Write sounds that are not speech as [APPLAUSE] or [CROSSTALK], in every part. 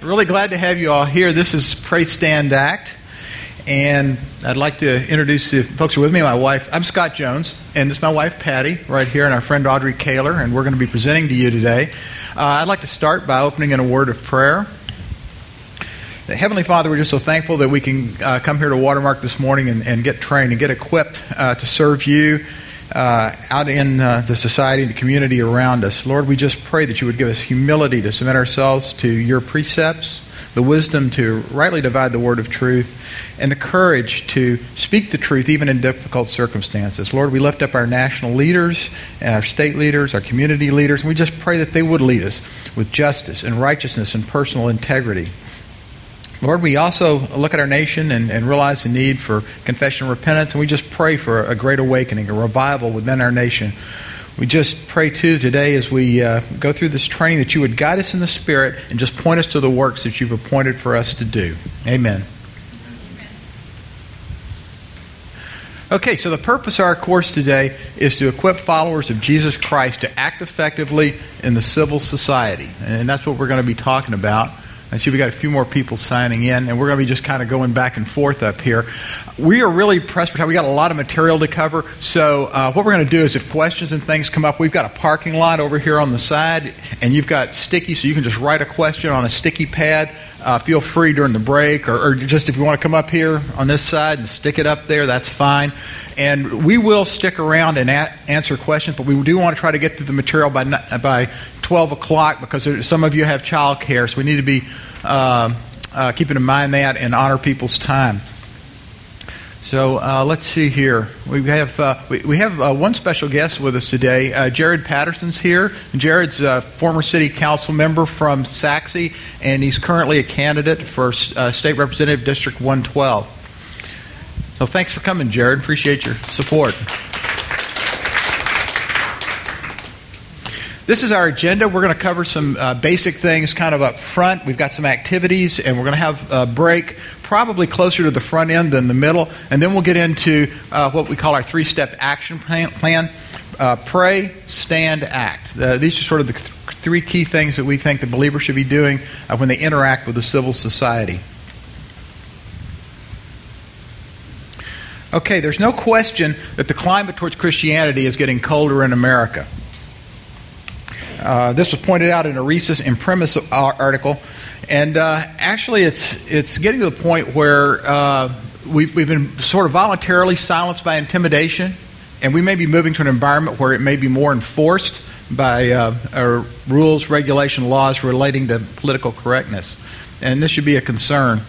Really glad to have you all here. This is Pray Stand Act. And I'd like to introduce the folks who are with me. My wife, I'm Scott Jones, and this is my wife Patty right here, and our friend Audrey Kaler, and we're going to be presenting to you today. Uh, I'd like to start by opening in a word of prayer. Heavenly Father, we're just so thankful that we can uh, come here to Watermark this morning and, and get trained and get equipped uh, to serve you uh, out in uh, the society, and the community around us. Lord, we just pray that you would give us humility to submit ourselves to your precepts, the wisdom to rightly divide the word of truth, and the courage to speak the truth even in difficult circumstances. Lord, we lift up our national leaders, our state leaders, our community leaders, and we just pray that they would lead us with justice and righteousness and personal integrity. Lord, we also look at our nation and, and, realize the need for confession and repentance, and we just pray for a great awakening, a revival within our nation. We just pray, too, today as we uh, go through this training that you would guide us in the Spirit and just point us to the works that you've appointed for us to do. Amen. Okay, so the purpose of our course today is to equip followers of Jesus Christ to act effectively in the civil society. And that's what we're going to be talking about. I see we got a few more people signing in, and we're going to be just kind of going back and forth up here. We are really pressed for time. We got a lot of material to cover. So uh, what we're going to do is, if questions and things come up, we've got a parking lot over here on the side, and you've got sticky, so you can just write a question on a sticky pad. Uh, feel free during the break, or, or, just if you want to come up here on this side and stick it up there, that's fine. And we will stick around and answer questions, but we do want to try to get through the material by by 12 o'clock because there, some of you have child care, so we need to be uh, uh, keeping in mind that and honor people's time. So uh, let's see here. We have uh, we, we, have uh, one special guest with us today. Uh, Jared Patterson's here. Jared's a former city council member from Sachse, and he's currently a candidate for uh, state representative district 112. So thanks for coming, Jared. Appreciate your support. This is our agenda. We're going to cover some uh, basic things kind of up front. We've got some activities, and we're going to have a break probably closer to the front end than the middle. And then we'll get into uh, what we call our three step action plan uh, pray, stand, act. Uh, these are sort of the th- three key things that we think the believer should be doing uh, when they interact with the civil society. Okay, there's no question that the climate towards Christianity is getting colder in America. Uh, this was pointed out in a recent Imprimis article, and uh, actually, it's it's getting to the point where uh, we've, we've been sort of voluntarily silenced by intimidation, and we may be moving to an environment where it may be more enforced by uh, rules, regulation, laws relating to political correctness, and this should be a concern.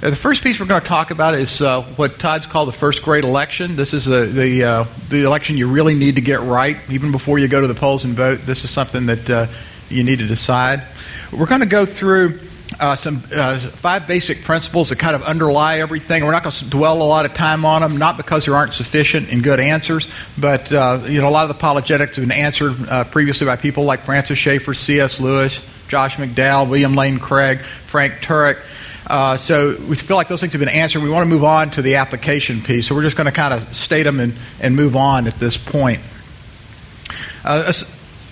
Uh, the first piece we're going to talk about is uh, what Todd's called the first great election. This is a, the, uh, the election you really need to get right, even before you go to the polls and vote. This is something that uh, you need to decide. We're going to go through uh, some uh, five basic principles that kind of underlie everything. We're not going to dwell a lot of time on them, not because there aren't sufficient and good answers, but you know a lot of the apologetics have been answered previously by people like Francis Schaeffer, C.S. Lewis, Josh McDowell, William Lane Craig, Frank Turek. Uh, so we feel like those things have been answered. We want to move on to the application piece. So we're just going to kind of state them and, and move on at this point. Uh,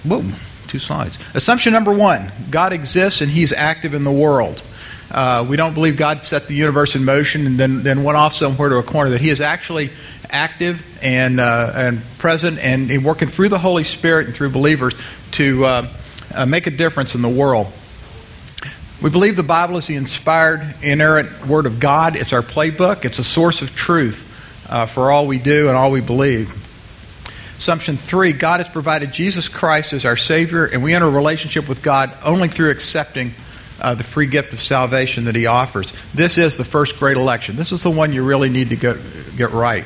whoa, two slides. Assumption number one God exists and he's active in the world. Uh, we don't believe God set the universe in motion and then, then went off somewhere to a corner, that he is actually active and, uh, and present and, and, working through the Holy Spirit and through believers to uh, uh, make a difference in the world. We believe the Bible is the inspired, inerrant Word of God. It's our playbook, it's a source of truth uh, for all we do and all we believe. Assumption three God has provided Jesus Christ as our Savior, and we enter a relationship with God only through accepting uh, the free gift of salvation that He offers. This is the first great election. This is the one you really need to get, get right.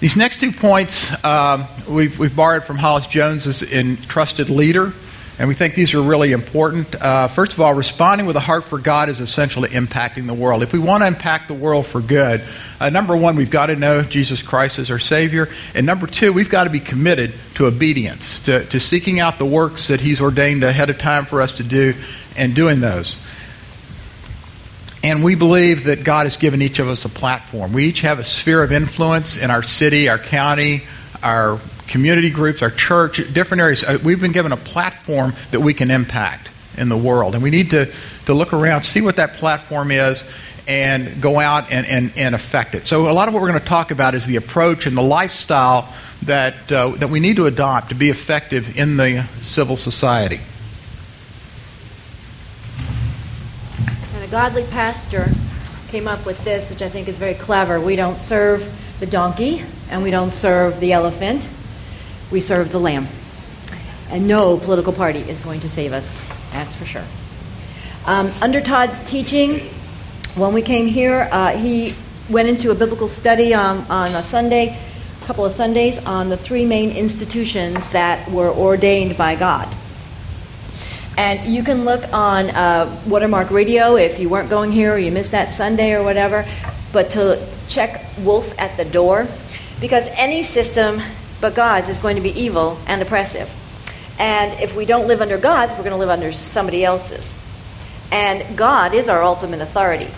These next two points um, we've, we've borrowed from Hollis Jones's in Trusted Leader. And we think these are really important. Uh, first of all, responding with a heart for God is essential to impacting the world. If we want to impact the world for good, uh, number one, we've got to know Jesus Christ as our Savior. And number two, we've got to be committed to obedience, to, to seeking out the works that He's ordained ahead of time for us to do and doing those. And we believe that God has given each of us a platform. We each have a sphere of influence in our city, our county, our community groups, our church, different areas. Uh, we've been given a platform that we can impact in the world. And we need to, to look around, see what that platform is, and go out and, and, and affect it. So, a lot of what we're going to talk about is the approach and the lifestyle that, uh, that we need to adopt to be effective in the civil society. And a godly pastor came up with this, which I think is very clever. We don't serve the donkey and we don't serve the elephant, we serve the lamb. And no political party is going to save us, that's for sure. Um, under Todd's teaching, when we came here, uh, he went into a biblical study on, on a Sunday, a couple of Sundays, on the three main institutions that were ordained by God. And you can look on uh, Watermark Radio if you weren't going here or you missed that Sunday or whatever, but to check Wolf at the door, because any system but God's is going to be evil and oppressive. And if we don't live under God's, we're going to live under somebody else's. And God is our ultimate authority.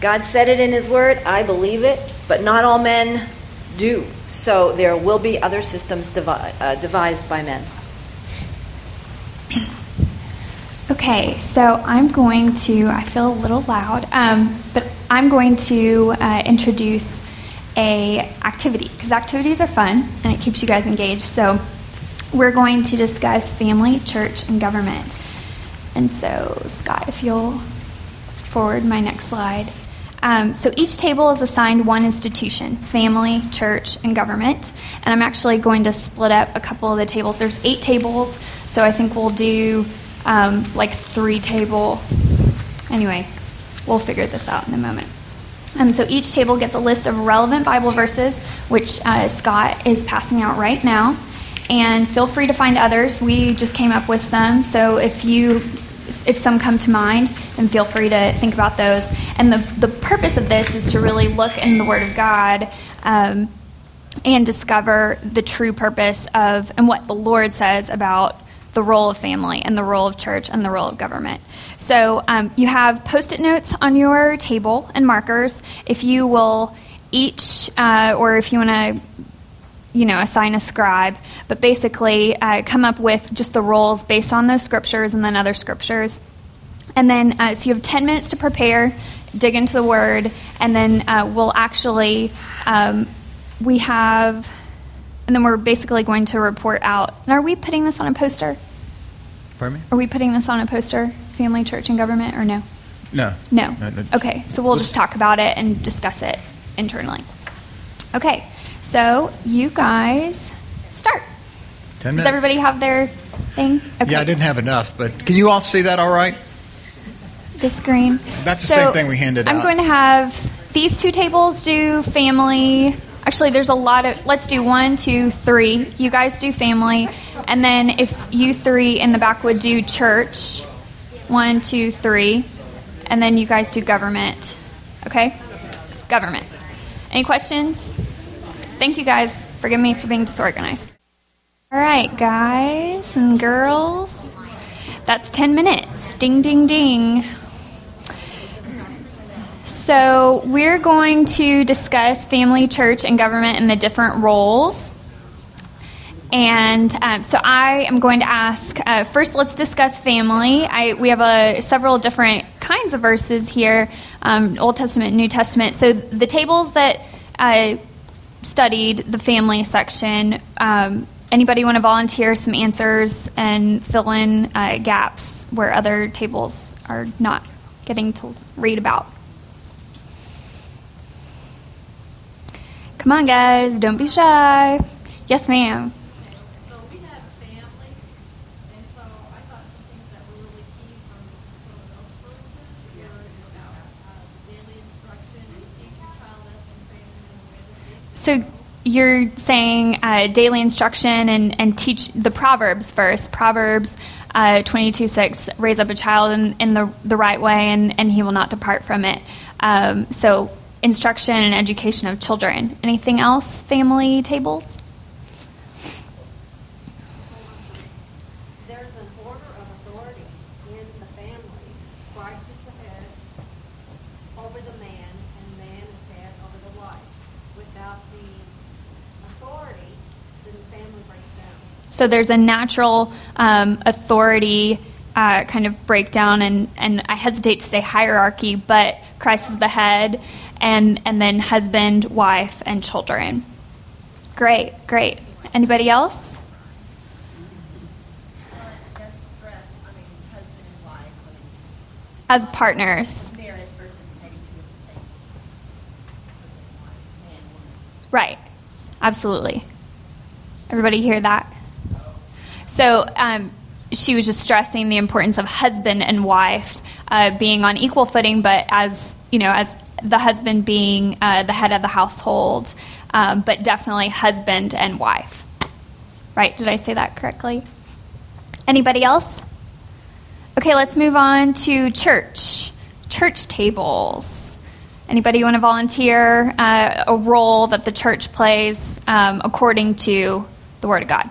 God said it in His Word, I believe it, but not all men do. So there will be other systems devi- uh, devised by men. Okay, so I'm going to, I feel a little loud, um, but I'm going to uh, introduce a activity because activities are fun and it keeps you guys engaged. So we're going to discuss family, church, and government. And so, Scott, if you'll forward my next slide. Um, so each table is assigned one institution family, church, and government. And I'm actually going to split up a couple of the tables. There's eight tables, so I think we'll do um, like three tables. Anyway, we'll figure this out in a moment. Um, so each table gets a list of relevant Bible verses, which uh, Scott is passing out right now. And feel free to find others. We just came up with some, so if you if some come to mind, then feel free to think about those. And the, the purpose of this is to really look in the Word of God um, and discover the true purpose of and what the Lord says about the role of family and the role of church and the role of government. So um, you have post it notes on your table and markers. If you will each, uh, or if you want to you know, assign a scribe, but basically uh, come up with just the roles based on those scriptures and then other scriptures. And then, uh, so you have 10 minutes to prepare, dig into the word, and then uh, we'll actually, um, we have, and then we're basically going to report out. And are we putting this on a poster? Pardon me? Are we putting this on a poster, family, church, and government, or no? No. No. No, no. Okay, so we'll just talk about it and discuss it internally. Okay, so you guys start. Ten minutes. Does everybody have their thing? Okay. Yeah, I didn't have enough, but can you all see that all right? The screen. That's the So, same thing we handed out. I'm going to have these two tables do family. Actually, there's a lot of. Let's do one, two, three. You guys do family, and then if you three in the back would do church, one, two, three, and then you guys do government. Okay, government. Any questions? Thank you guys. Forgive me for being disorganized. All right, guys and girls. That's 10 minutes. Ding, ding, ding. So, we're going to discuss family, church, and government and the different roles. And um, so, I am going to ask uh, first, let's discuss family. I, we have a, several different kinds of verses here um, Old Testament, New Testament. So, the tables that I studied, the family section, um, anybody want to volunteer some answers and fill in uh, gaps where other tables are not getting to read about? Come on, guys, don't be shy. Yes, ma'am. So we had family, and so I thought some things that were really key from some of those verses were about uh, daily instruction and teach your child up and train them in the way that So you're saying uh, daily instruction and, and teach the Proverbs first. Proverbs uh, 22 6, raise up a child in, in the, the right way and, and he will not depart from it. Um, so instruction and education of children. Anything else, family tables? There's an order of authority in the family. Christ the head over the man, and man is head over the wife. Without the authority, then the family. So there's a natural um, authority uh, kind of breakdown, and, and I hesitate to say hierarchy, but Christ is the head, and, and then husband, wife, and children. Great, great. Anybody else? As partners. Right. Absolutely. Everybody hear that? So um, she was just stressing the importance of husband and wife uh, being on equal footing, but as you know, as the husband being uh, the head of the household, um, but definitely husband and wife. Right? Did I say that correctly? Anybody else? Okay, let's move on to church. Church tables. Anybody want to volunteer uh, a role that the church plays um, according to the Word of God?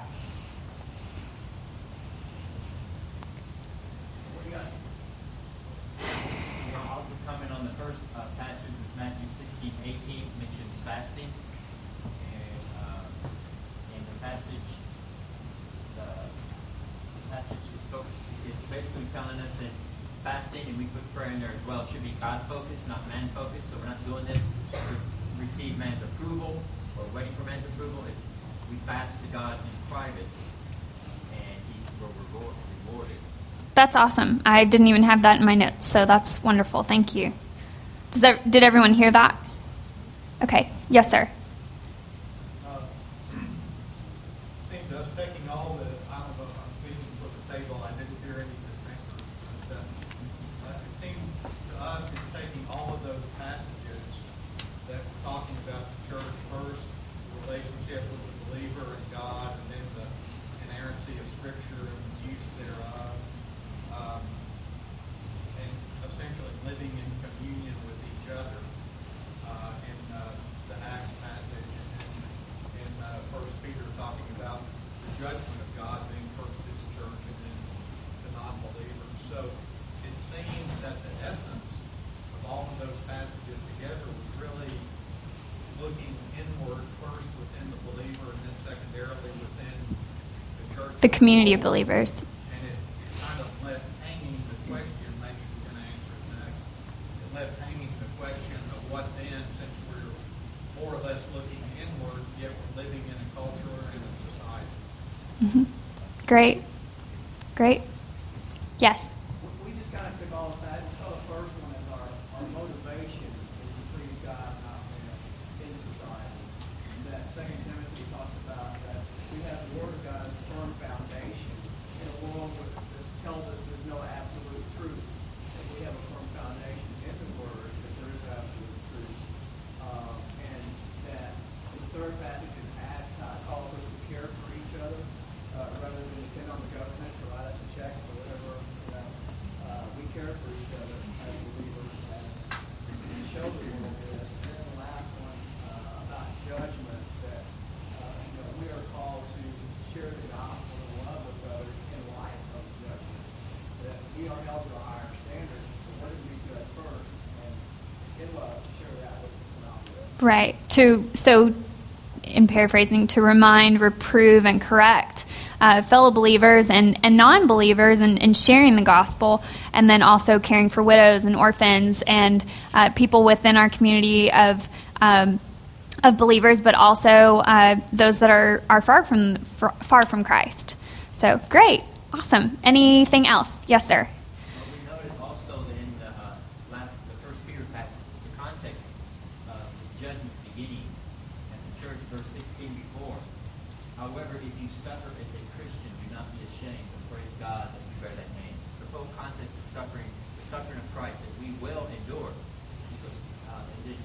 Well, I'll just comment on the first uh, passage, is Matthew 16, 18, mentions fasting. And uh, in the passage, the passage is focused, is basically telling us that fasting, and we put prayer in there as well, It should be God-focused, not man-focused. So we're not doing this to receive man's approval or waiting for man's approval. It's we fast to God in private, and He will reward, reward it. That's awesome. I didn't even have that in my notes, so that's wonderful. Thank you. Does that, did everyone hear that? Okay. Yes, sir. Uh, Seemed to us taking all the, I don't know if I'm speaking for the table, I didn't hear any dissenters. but, uh, uh, It seemed to us in taking all of those passages that were talking about the church first, relationship with the believer and God, and then the inerrancy of Scripture and the use thereof. um, And essentially living in communion with each other uh, in uh, the Acts passage, and then in uh, First Peter talking about the judgment of God being first his church and then the non-believers. So it seems that the essence of all of those passages together was really looking inward first within the believer and then secondarily within the church. The community of believers. And it, it kind of left hanging the question, maybe we can answer it next. It left hanging the question of what then, since we're more or less looking inward, yet we're living in a culture and a culture or in a society. hmm Great. Great. Yes. We just kind of took all of that and saw the first one as our, our motivation is to please God not in, in society. And that Second Timothy talks about that we have the Word of God as a firm foundation in a world where- that tells us there's no absolute truths. That we have a firm foundation in the Word that there is absolute truth. Um, and that the third passage in Acts uh, calls us to care for each other uh, rather than depend on the government to write us a check or whatever. You know, uh, we care for each other as believers and show the world this. And then the last one uh, about judgment that uh, you know we are called to share the gospel and love with others in light of judgment. That we are held to a higher standard. So what did we judge first? And in love, share that with the non-believers. Right. To so, in paraphrasing, to remind, reprove, and correct uh, fellow believers and, and non-believers, and, and sharing the gospel, and then also caring for widows and orphans and uh, people within our community of. Um, of believers, but also uh, those that are, are far from far from Christ. So great, awesome. Anything else? Yes, sir. Well, we noted also that in the uh, last, the first Peter passage, the context of this judgment beginning at the church, verse 16 before. However, if you suffer as a Christian, do not be ashamed, but praise God that you bear that name. The whole context is suffering, the suffering of Christ, that we will endure. Because, uh, and this,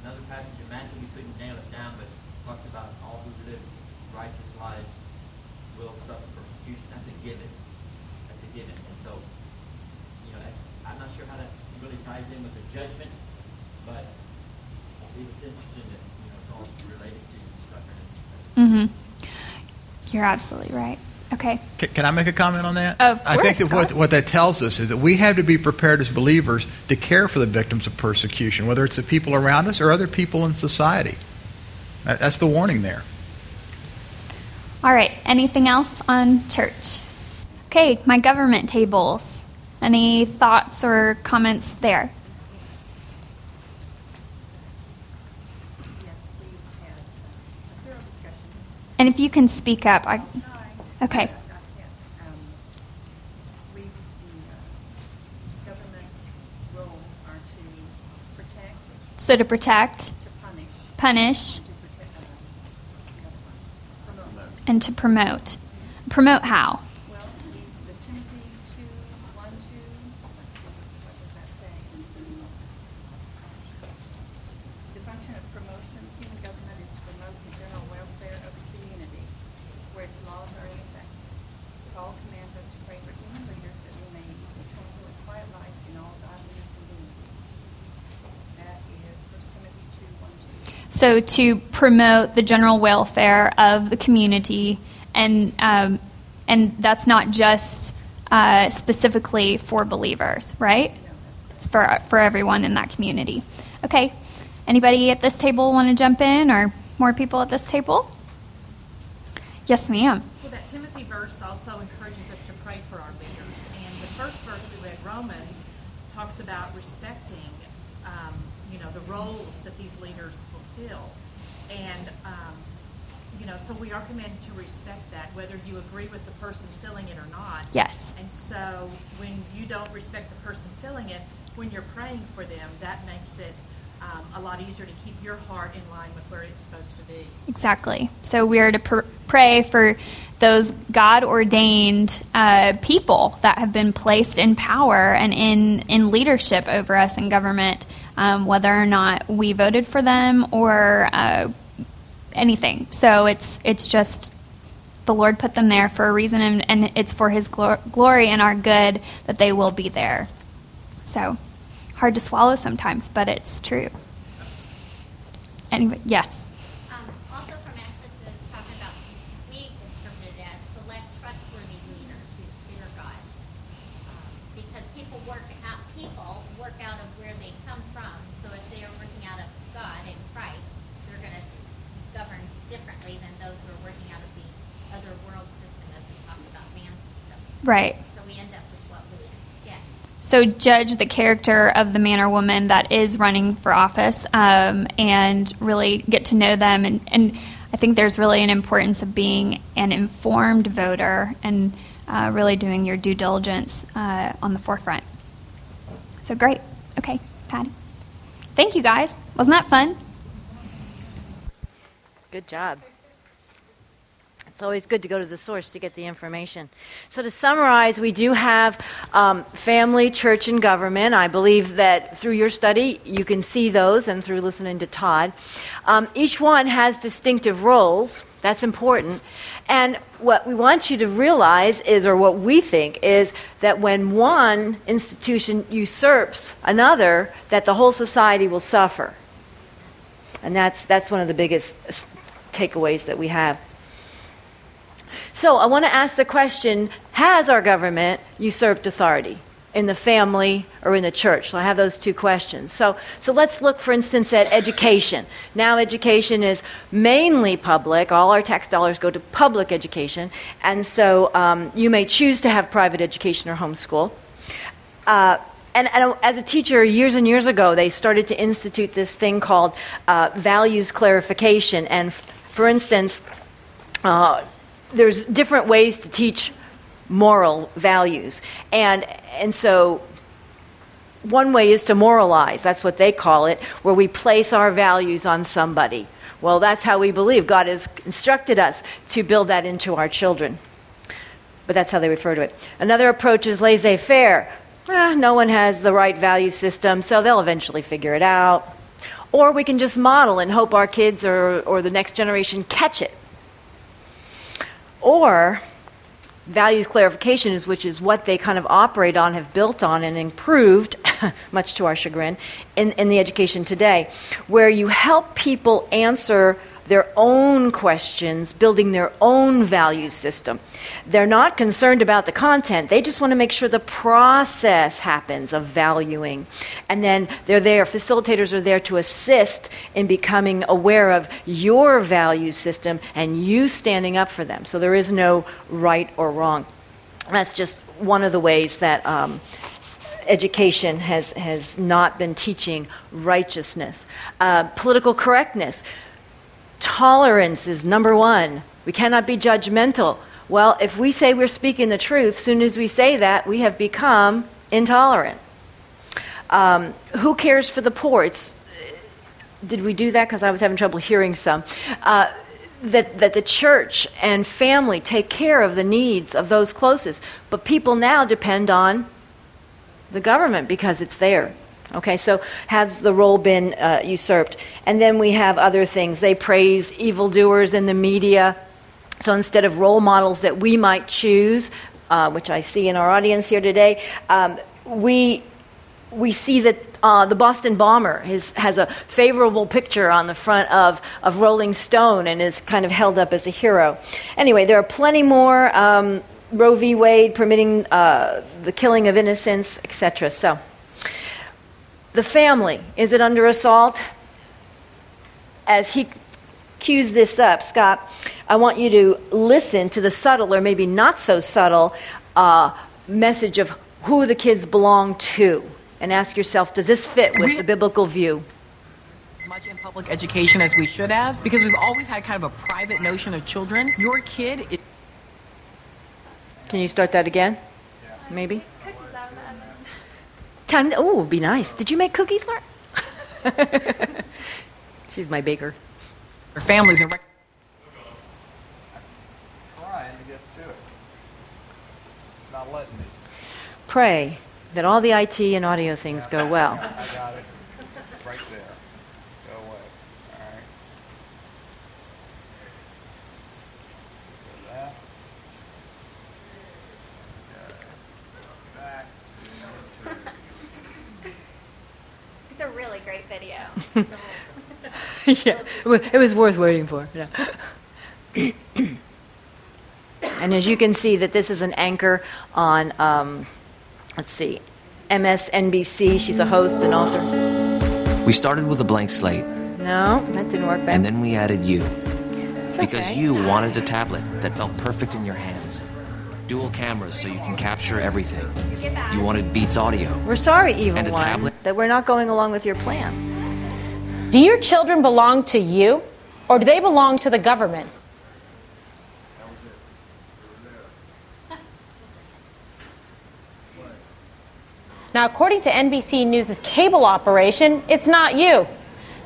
another passage in Matthew, we couldn't nail it down, but it talks about all who live righteous lives will suffer persecution. That's a given. That's a given. And so, you know, that's, I'm not sure how that really ties in with the judgment, but it was interesting that, you know, it's all related to suffering. as- as- Mm-hmm. You're absolutely right. Okay. Can, can I make a comment on that? Of course, I think that what, what that tells us is that we have to be prepared as believers to care for the victims of persecution, whether it's the people around us or other people in society. That's the warning there. All right, anything else on church? Okay, my government tables. Any thoughts or comments there? Yes, we've had a thorough discussion. And if you can speak up, I. Okay. So to protect, to punish, punish, and to promote. Promote how? Well, the the Timothy two, one, two, let's see, what does that say? The function of promotion, of human government is to promote the general welfare of the community, where its laws are in effect. Paul commands us to pray for human leaders that we may lead a tranquil and quiet life in all godliness and dignity. That is First Timothy two, one, two. So to promote the general welfare of the community, and um, and that's not just uh, specifically for believers, right? It's for for everyone in that community. Okay. Anybody at this table want to jump in, or more people at this table? Yes, ma'am. Well, that Timothy verse also encourages us to pray for our leaders. And the first verse we read, Romans, talks about respecting, um, you know, the roles that these leaders fulfill. And, um, you know, so we are commanded to respect that, whether you agree with the person filling it or not. Yes. And so when you don't respect the person filling it, when you're praying for them, that makes it um, a lot easier to keep your heart in line with where it's supposed to be. Exactly. So we are to pr- pray for those God ordained uh, people that have been placed in power and in, in leadership over us in government, um, whether or not we voted for them or uh, anything. So it's, it's just the Lord put them there for a reason, and, and it's for His glo- glory and our good that they will be there. So hard to swallow sometimes, but it's true. Anyway, yes. Um, also from Exodus, it's talking about, we interpret it as select trustworthy leaders who fear God. Um, Because people work out, people work out of where they come from, so if they are working out of God in Christ, they're gonna govern differently than those who are working out of the other world system, as we talked about man system. Right. So we end up with what we get. So judge the character of the man or woman that is running for office, um, and really get to know them. And, and I think there's really an importance of being an informed voter and uh, really doing your due diligence uh, on the forefront. So great. Okay, Patty. Thank you guys. Wasn't that fun? Good job. It's always good to go to the source to get the information. So, to summarize, we do have um, family, church, and government. I believe that through your study, you can see those, and through listening to Todd. Um, each one has distinctive roles. That's important. And what we want you to realize is, or what we think, is that when one institution usurps another, that the whole society will suffer. And that's, that's one of the biggest takeaways that we have. So I want to ask the question Has our government usurped authority in the family or in the church? So I have those two questions. So, so let's look, for instance, at education. Now, education is mainly public, all our tax dollars go to public education, and so um, you may choose to have private education or homeschool. Uh, and, as a teacher, years and years ago, they started to institute this thing called uh, values clarification. And f- for instance, uh, there's different ways to teach moral values. And, and so one way is to moralize, that's what they call it, where we place our values on somebody. Well, that's how we believe. God has instructed us to build that into our children. But that's how they refer to it. Another approach is laissez faire. Eh, no one has the right value system, so they'll eventually figure it out. Or we can just model and hope our kids or, or the next generation catch it. Or values clarification is which is what they kind of operate on, have built on, and improved, [LAUGHS] much to our chagrin, in, in the education today, where you help people answer their own questions, building their own value system. They're not concerned about the content, they just want to make sure the process happens of valuing. And then they're there, facilitators are there to assist in becoming aware of your value system and you standing up for them. So there is no right or wrong. That's just one of the ways that um, education has, has not been teaching righteousness. Uh, political correctness. Tolerance is number one. We cannot be judgmental. Well, if we say we're speaking the truth, soon as we say that, we have become intolerant. Um, who cares for the poor? It's, did we do that? Because I was having trouble hearing some. Uh, that, that the church and family take care of the needs of those closest. But people now depend on the government because it's there. Okay, so has the role been uh, usurped? And then we have other things. They praise evildoers in the media. So instead of role models that we might choose, uh, which I see in our audience here today, um, we we see that uh, the Boston bomber is, has a favorable picture on the front of, of Rolling Stone and is kind of held up as a hero. Anyway, there are plenty more. Um, Roe v. Wade permitting uh, the killing of innocents, etc. So, the family is it under assault? As he cues this up, Scott, I want you to listen to the subtle or maybe not so subtle uh, message of who the kids belong to and ask yourself does this fit with the biblical view? as much in public education as we should have because we've always had kind of a private notion of children. Your kid is Can you start that again? Maybe? Time. Oh, would be nice. Did you make cookies, Mark? [LAUGHS] She's my baker. Her family's and rec- Trying to get to it. Not letting me. Pray that all the IT and audio things go well. [LAUGHS] I got it. It's right there. Go away. All right. Do that. Back. It's a really great video. [LAUGHS] yeah, it was worth waiting for. Yeah. [COUGHS] and as you can see, that this is an anchor on, um, let's see, MSNBC. She's a host and author. We started with a blank slate, No, that didn't work. and then we added you. It's Because okay. you wanted a tablet that felt perfect in your hands. Dual cameras so you can capture everything. You wanted Beats audio. We're sorry, Evil And a One, tablet. that we're not going along with your plan. Do your children belong to you or do they belong to the government? Now, according to NBC News' cable operation, it's not you.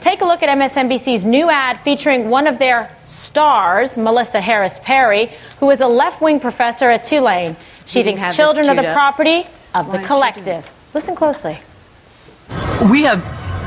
Take a look at MSNBC's new ad featuring one of their stars, Melissa Harris Perry, who is a left wing professor at Tulane. She You thinks children are the up. property of Why the collective. Listen closely. we have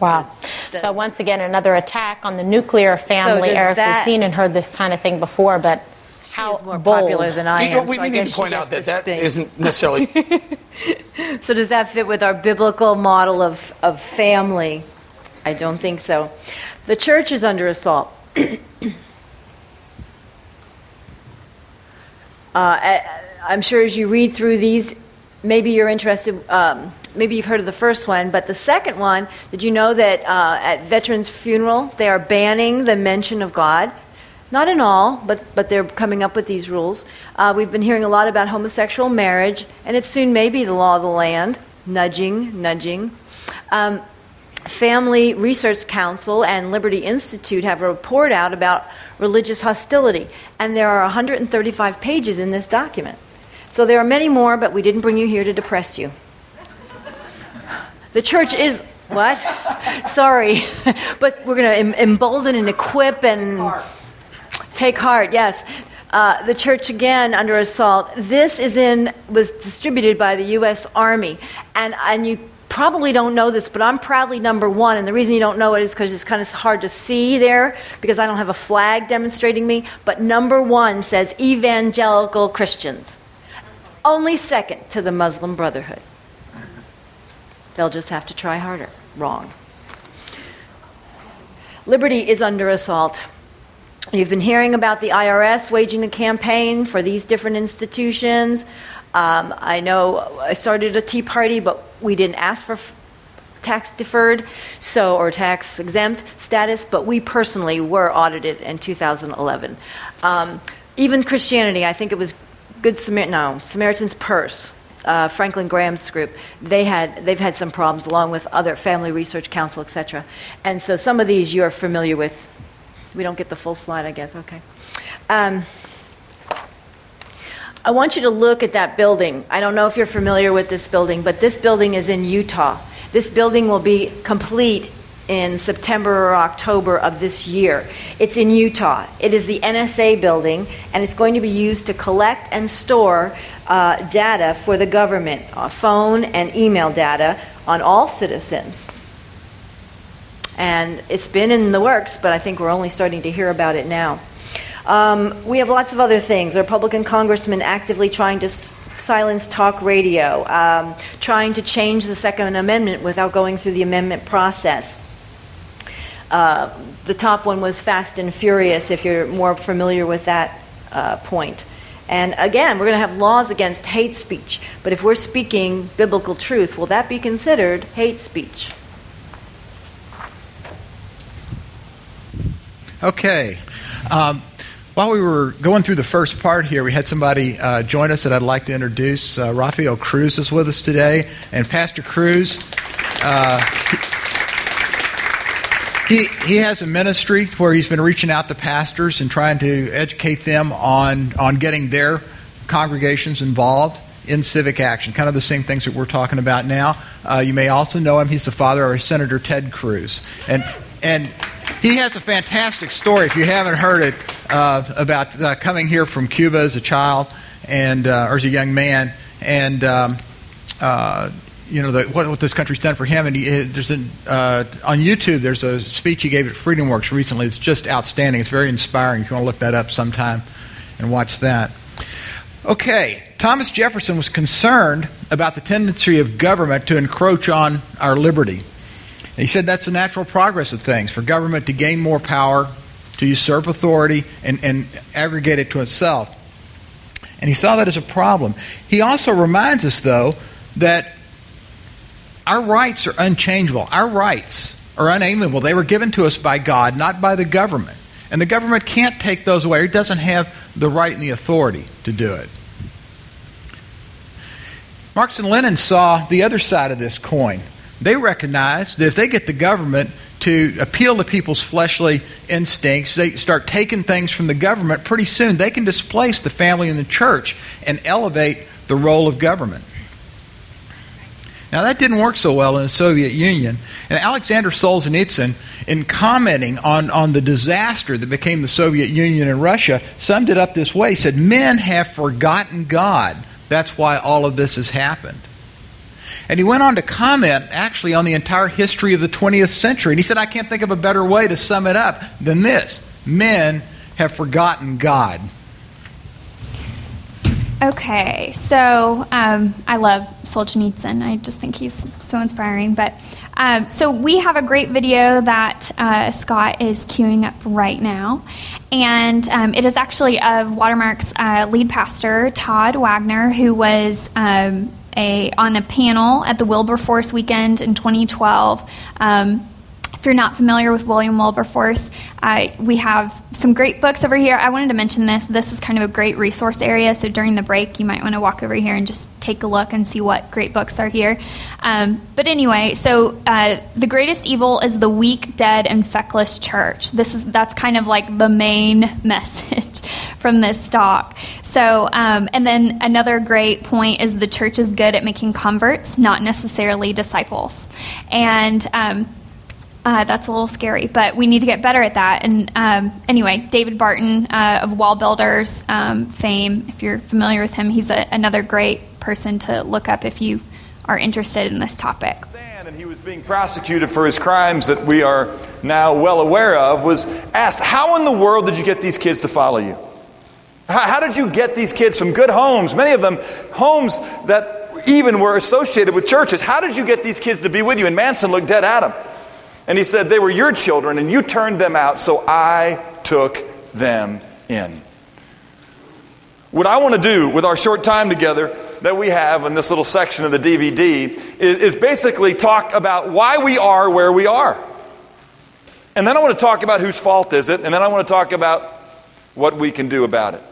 Wow. So once again, another attack on the nuclear family. does Eric, that- we've seen and heard this kind of thing before, but how is more bold. popular than I You know, am. we, so we I need to point out that to that speak. isn't necessarily. [LAUGHS] [LAUGHS] So does that fit with our biblical model of, of family? I don't think so. The church is under assault. [CLEARS THROAT] uh, I, I'm sure as you read through these, maybe you're interested. Um, maybe you've heard of the first one, but the second one. Did you know that uh, at veterans' funeral they are banning the mention of God? Not in all, but, but they're coming up with these rules. Uh, we've been hearing a lot about homosexual marriage, and it soon may be the law of the land. Nudging, nudging. Um, Family Research Council and Liberty Institute have a report out about religious hostility, and there are 135 pages in this document. So there are many more, but we didn't bring you here to depress you. The church is what? Sorry, [LAUGHS] but we're going to em- embolden and equip and Take heart, yes. Uh, the church again under assault. This is in was distributed by the U.S. Army, and and you probably don't know this, but I'm proudly number one. And the reason you don't know it is because it's kind of hard to see there because I don't have a flag demonstrating me. But number one says evangelical Christians, only second to the Muslim Brotherhood. They'll just have to try harder. Wrong. Liberty is under assault. You've been hearing about the IRS waging a campaign for these different institutions. Um, I know I started a Tea Party, but we didn't ask for f- tax deferred, so or tax exempt status, but we personally were audited in 2011. Um, even Christianity, I think it was Good Samaritan, no, Samaritan's Purse. Uh, Franklin Graham's group, they had they've had some problems along with other Family Research Council, etc. And so some of these you're familiar with. We don't get the full slide, I guess. Okay. Um, I want you to look at that building. I don't know if you're familiar with this building, but this building is in Utah. This building will be complete in September or October of this year. It's in Utah. It is the NSA building, and it's going to be used to collect and store uh, data for the government, uh, phone and email data on all citizens. And it's been in the works, but I think we're only starting to hear about it now. Um, we have lots of other things. Republican congressmen actively trying to s- silence talk radio, um, trying to change the Second Amendment without going through the amendment process. Uh, the top one was Fast and Furious, if you're more familiar with that uh, point. And again, we're going to have laws against hate speech. But if we're speaking biblical truth, will that be considered hate speech? Okay. Um, while we were going through the first part here, we had somebody uh, join us that I'd like to introduce. Uh, Rafael Cruz is with us today. And Pastor Cruz, uh, he, he has a ministry where he's been reaching out to pastors and trying to educate them on, on getting their congregations involved in civic action, kind of the same things that we're talking about now. Uh, you may also know him. He's the father of Senator Ted Cruz. And, and he has a fantastic story, if you haven't heard it, uh, about uh, coming here from Cuba as a child and uh, or as a young man, and um, uh, you know the, what, what, this country's done for him. And he, there's an, uh, on YouTube, there's a speech he gave at Freedom Works recently. It's just outstanding. It's very inspiring. If you want to look that up sometime and watch that. Okay, Thomas Jefferson was concerned about the tendency of government to encroach on our liberty. And he said that's the natural progress of things for government to gain more power, to usurp authority, and, and aggregate it to itself. And he saw that as a problem. He also reminds us, though, that our rights are unchangeable. Our rights are unalienable. They were given to us by God, not by the government. And the government can't take those away. It doesn't have the right and the authority to do it. Marx and Lenin saw the other side of this coin they recognized that if they get the government to appeal to people's fleshly instincts, they start taking things from the government, pretty soon they can displace the family and the church and elevate the role of government. Now, that didn't work so well in the Soviet Union. And Alexander Solzhenitsyn, in commenting on, on the disaster that became the Soviet Union and Russia, summed it up this way. He said, Men have forgotten God. That's why all of this has happened. And he went on to comment actually on the entire history of the 20th century. And he said, I can't think of a better way to sum it up than this men have forgotten God. Okay, so um, I love Solzhenitsyn. I just think he's so inspiring. But um, so we have a great video that uh, Scott is queuing up right now, and um, it is actually of Watermark's uh, lead pastor Todd Wagner, who was um, a on a panel at the Wilberforce weekend in 2012. You're not familiar with William Wilberforce, uh, we have some great books over here. I wanted to mention this. This is kind of a great resource area, so during the break, you might want to walk over here and just take a look and see what great books are here. Um, but anyway, so uh, the greatest evil is the weak, dead, and feckless church. This is that's kind of like the main [LAUGHS] message from this talk. So, um, and then another great point is the church is good at making converts, not necessarily disciples. And um, uh, that's a little scary, but we need to get better at that. And um, anyway, David Barton uh, of Wall Builders um, fame, if you're familiar with him, he's a, another great person to look up if you are interested in this topic. And he was being prosecuted for his crimes that we are now well aware of, was asked, How in the world did you get these kids to follow you? How, how did you get these kids from good homes, many of them homes that even were associated with churches? How did you get these kids to be with you? And Manson looked dead at him. And he said, They were your children, and you turned them out, so I took them in. What I want to do with our short time together that we have in this little section of the DVD is, is, basically talk about why we are where we are. And then I want to talk about whose fault is it, and then I want to talk about what we can do about it.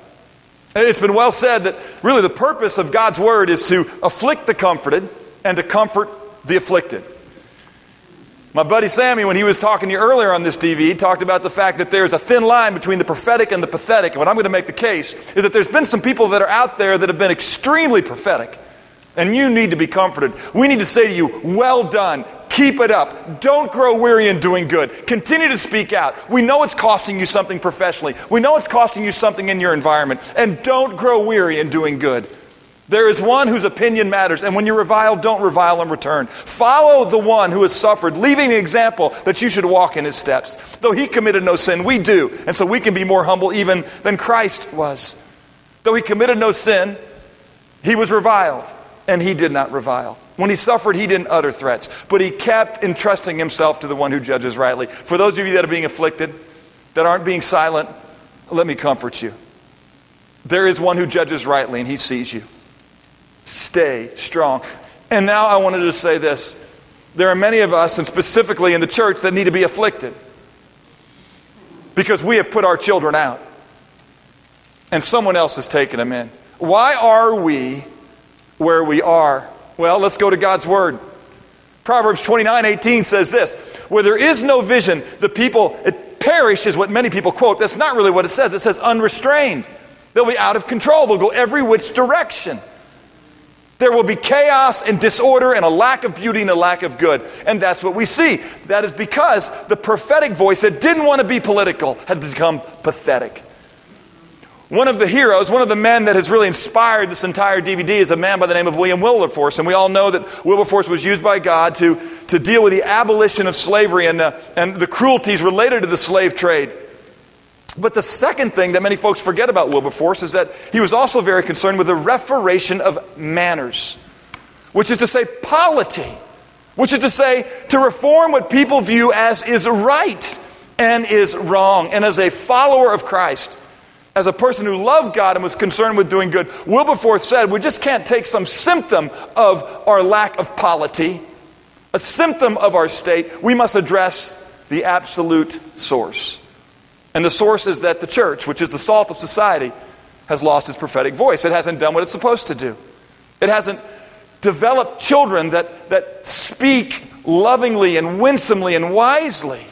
It's been well said that really the purpose of God's word is to afflict the comforted and to comfort the afflicted. My buddy Sammy, when he was talking to you earlier on this DVD, talked about the fact that there's a thin line between the prophetic and the pathetic. And what I'm going to make the case is that there's been some people that are out there that have been extremely prophetic. And you need to be comforted. We need to say to you, well done. Keep it up. Don't grow weary in doing good. Continue to speak out. We know it's costing you something professionally. We know it's costing you something in your environment. And don't grow weary in doing good. There is one whose opinion matters, and when you revile, don't revile in return. Follow the one who has suffered, leaving the example that you should walk in his steps. Though he committed no sin, we do, and so we can be more humble even than Christ was. Though he committed no sin, he was reviled, and he did not revile. When he suffered, he didn't utter threats, but he kept entrusting himself to the one who judges rightly. For those of you that are being afflicted, that aren't being silent, let me comfort you. There is one who judges rightly, and he sees you. Stay strong. And now I wanted to say this. There are many of us, and specifically in the church, that need to be afflicted because we have put our children out and someone else has taken them in. Why are we where we are? Well, let's go to God's Word. Proverbs 29 18 says this Where there is no vision, the people it perish, is what many people quote. That's not really what it says. It says unrestrained. They'll be out of control, they'll go every which direction. There will be chaos and disorder and a lack of beauty and a lack of good. And that's what we see. That is because the prophetic voice that didn't want to be political had become pathetic. One of the heroes, one of the men that has really inspired this entire DVD is a man by the name of William Wilberforce. And we all know that Wilberforce was used by God to, to deal with the abolition of slavery and, uh, and the cruelties related to the slave trade. But the second thing that many folks forget about Wilberforce is that he was also very concerned with the reformation of manners, which is to say, polity, which is to say, to reform what people view as is right and is wrong. And as a follower of Christ, as a person who loved God and was concerned with doing good, Wilberforce said, we just can't take some symptom of our lack of polity, a symptom of our state. We must address the absolute source. And the source is that the church, which is the salt of society, has lost its prophetic voice. It hasn't done what it's supposed to do. It hasn't developed children that, that speak lovingly and winsomely and wisely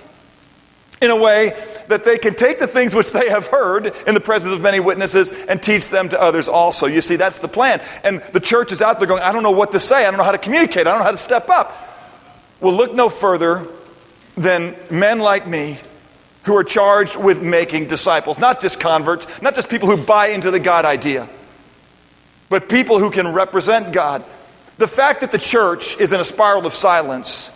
in a way that they can take the things which they have heard in the presence of many witnesses and teach them to others also. You see, that's the plan. And the church is out there going, I don't know what to say. I don't know how to communicate. I don't know how to step up. Well, look no further than men like me who are charged with making disciples, not just converts, not just people who buy into the God idea, but people who can represent God. The fact that the church is in a spiral of silence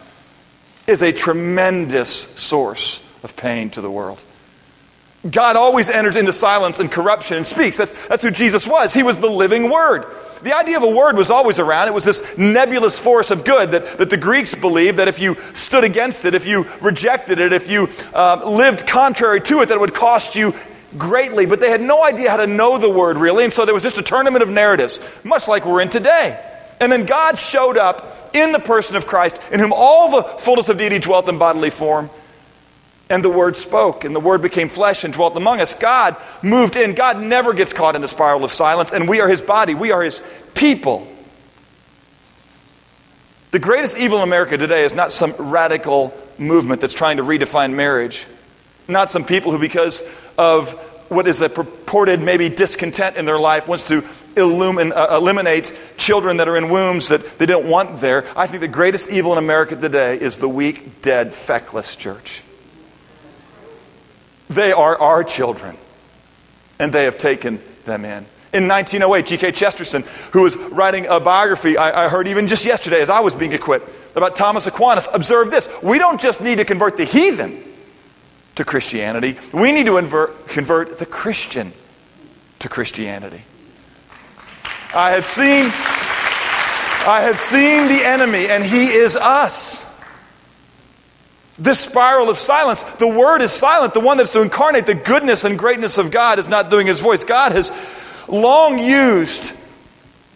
is a tremendous source of pain to the world. God always enters into silence and corruption and speaks. That's, that's who Jesus was. He was the living word. The idea of a word was always around. It was this nebulous force of good that, that the Greeks believed that if you stood against it, if you rejected it, if you uh, lived contrary to it, that it would cost you greatly. But they had no idea how to know the word really, and so there was just a tournament of narratives, much like we're in today. And then God showed up in the person of Christ, in whom all the fullness of deity dwelt in bodily form. And the Word spoke, and the Word became flesh and dwelt among us. God moved in. God never gets caught in a spiral of silence, and we are His body. We are His people. The greatest evil in America today is not some radical movement that's trying to redefine marriage, not some people who, because of what is a purported maybe discontent in their life, wants to illumin, uh, eliminate children that are in wombs that they don't want there. I think the greatest evil in America today is the weak, dead, feckless church. They are our children, and they have taken them in. In 1908, G.K. Chesterton, who was writing a biography, I, I heard even just yesterday as I was being equipped, about Thomas Aquinas, observed this. We don't just need to convert the heathen to Christianity, we need to invert, convert the Christian to Christianity. I have seen I have seen the enemy and he is us. This spiral of silence, the word is silent. The one that's to incarnate the goodness and greatness of God is not doing his voice. God has long used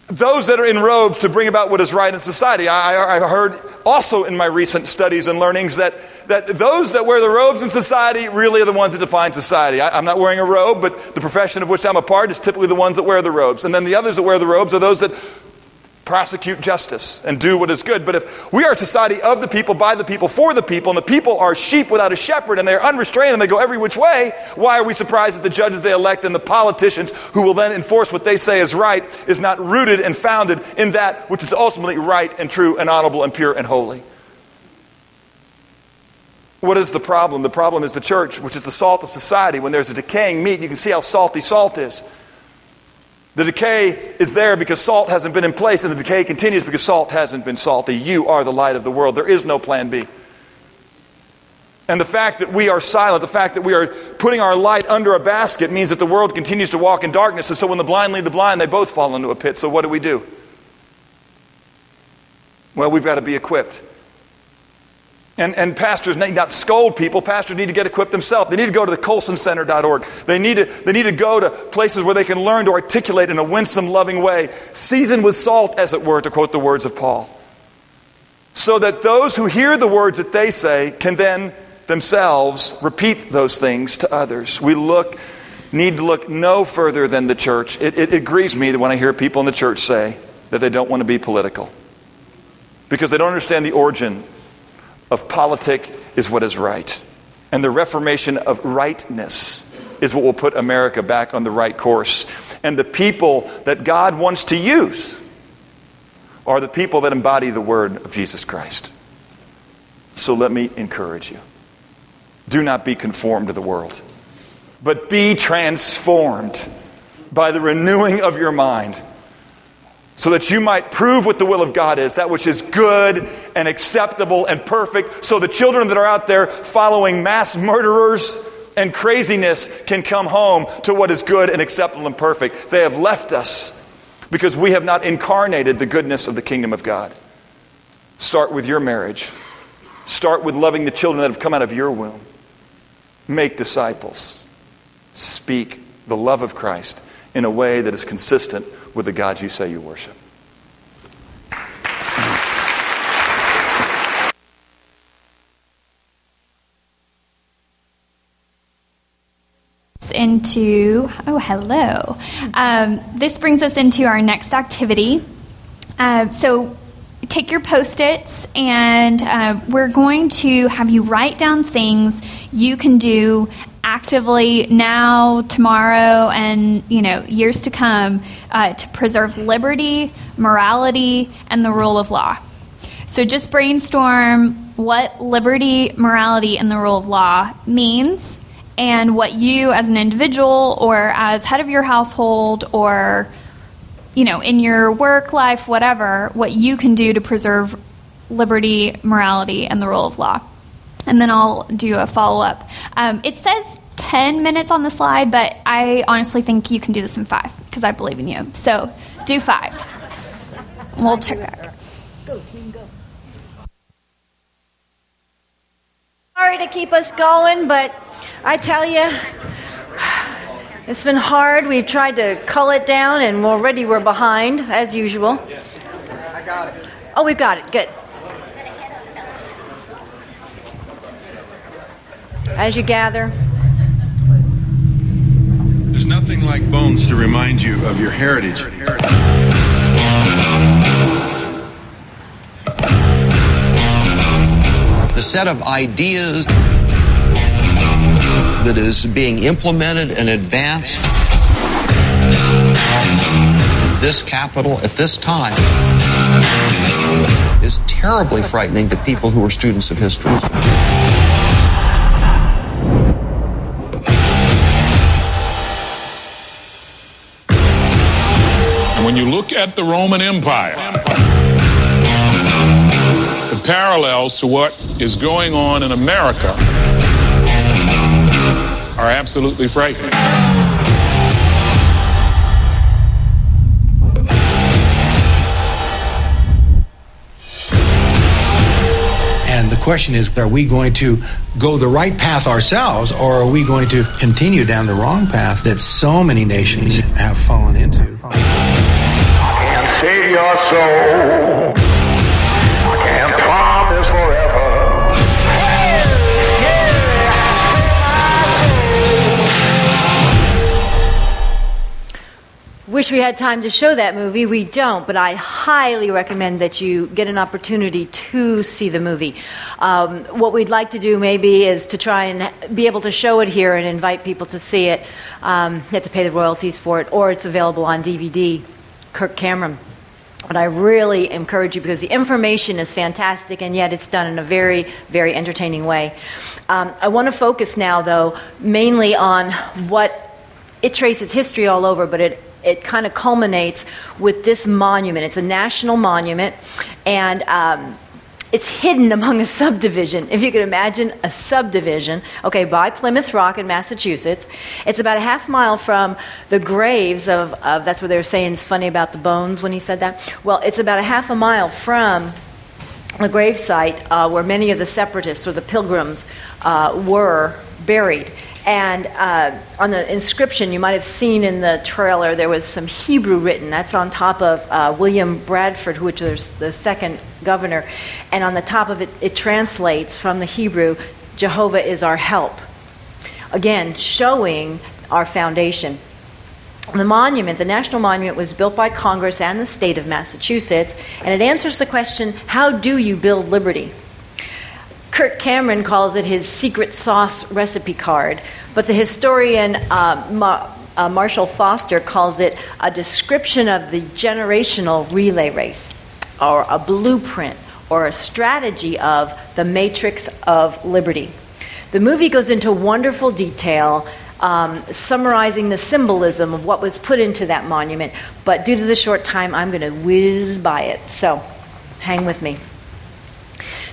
those that are in robes to bring about what is right in society. I, I, heard also in my recent studies and learnings that, that those that wear the robes in society really are the ones that define society. I, I'm not wearing a robe, but the profession of which I'm a part is typically the ones that wear the robes. And then the others that wear the robes are those that prosecute justice and do what is good. But if we are a society of the people, by the people, for the people, and the people are sheep without a shepherd and they're unrestrained and they go every which way, why are we surprised that the judges they elect and the politicians who will then enforce what they say is right is not rooted and founded in that which is ultimately right and true and honorable and pure and holy? What is the problem? The problem is the church, which is the salt of society. When there's a decaying meat, you can see how salty salt is. The decay is there because salt hasn't been in place, and the decay continues because salt hasn't been salty. You are the light of the world. There is no plan B. And the fact that we are silent, the fact that we are putting our light under a basket, means that the world continues to walk in darkness. And so when the blind lead the blind, they both fall into a pit. So what do we do? Well, we've got to be equipped. And, and pastors need not scold people. Pastors need to get equipped themselves. They need to go to the colsoncenter.org. They need, to, they need to go to places where they can learn to articulate in a winsome, loving way, seasoned with salt, as it were, to quote the words of Paul. So that those who hear the words that they say can then themselves repeat those things to others. We look, need to look no further than the church. It, it, it grieves me that when I hear people in the church say that they don't want to be political because they don't understand the origin of politic is what is right. And the reformation of rightness is what will put America back on the right course. And the people that God wants to use are the people that embody the word of Jesus Christ. So let me encourage you do not be conformed to the world, but be transformed by the renewing of your mind so that you might prove what the will of God is, that which is good and acceptable and perfect, so the children that are out there following mass murderers and craziness can come home to what is good and acceptable and perfect. They have left us because we have not incarnated the goodness of the kingdom of God. Start with your marriage. Start with loving the children that have come out of your womb. Make disciples. Speak the love of Christ in a way that is consistent with the God you say you worship. into oh hello um, this brings us into our next activity um, so take your post-its and uh, we're going to have you write down things you can do actively now, tomorrow, and you know years to come uh, to preserve liberty, morality, and the rule of law. So just brainstorm what liberty, morality, and the rule of law means, and what you, as an individual or as head of your household or you know in your work life, whatever, what you can do to preserve liberty, morality, and the rule of law and then I'll do a follow up. Um, it says 10 minutes on the slide, but I honestly think you can do this in five because I believe in you. So do five. We'll check back. Go, team, go. Sorry to keep us going, but I tell you, it's been hard. We've tried to cull it down, and already we're behind, as usual. I got it. Oh, we've got it. Good. As you gather, There's nothing like bones to remind you of your heritage. The set of ideas that is being implemented and advanced in this capital at this time is terribly frightening to people who are students of history. At the Roman Empire, the parallels to what is going on in America are absolutely frightening. And the question is are we going to go the right path ourselves, or are we going to continue down the wrong path that so many nations have fallen into? Wish we had time to show that movie. We don't, but I highly recommend that you get an opportunity to see the movie. Um, what we'd like to do maybe is to try and be able to show it here and invite people to see it. Um, you have to pay the royalties for it, or it's available on DVD. Kirk Cameron. But I really encourage you because the information is fantastic and yet it's done in a very, very entertaining way. Um, I want to focus now, though, mainly on what it traces history all over, but it it kind of culminates with this monument. It's a national monument, and um, it's hidden among a subdivision. If you can imagine a subdivision, okay, by Plymouth Rock in Massachusetts. It's about a half mile from the graves of, of that's what they were saying is funny about the bones when he said that. Well, it's about a half a mile from the gravesite uh, where many of the separatists or the pilgrims uh, were buried. And uh, on the inscription, you might have seen in the trailer, there was some Hebrew written. That's on top of uh, William Bradford, which is the second governor. And on the top of it, it translates from the Hebrew, Jehovah is our help. Again, showing our foundation. The monument, the National Monument, was built by Congress and the state of Massachusetts, and it answers the question how do you build liberty? Kirk Cameron calls it his secret sauce recipe card, but the historian uh, Ma- uh, Marshall Foster calls it a description of the generational relay race, or a blueprint, or a strategy of the matrix of liberty. The movie goes into wonderful detail. Um, summarizing the symbolism of what was put into that monument, but due to the short time, I'm going to whiz by it. So, hang with me.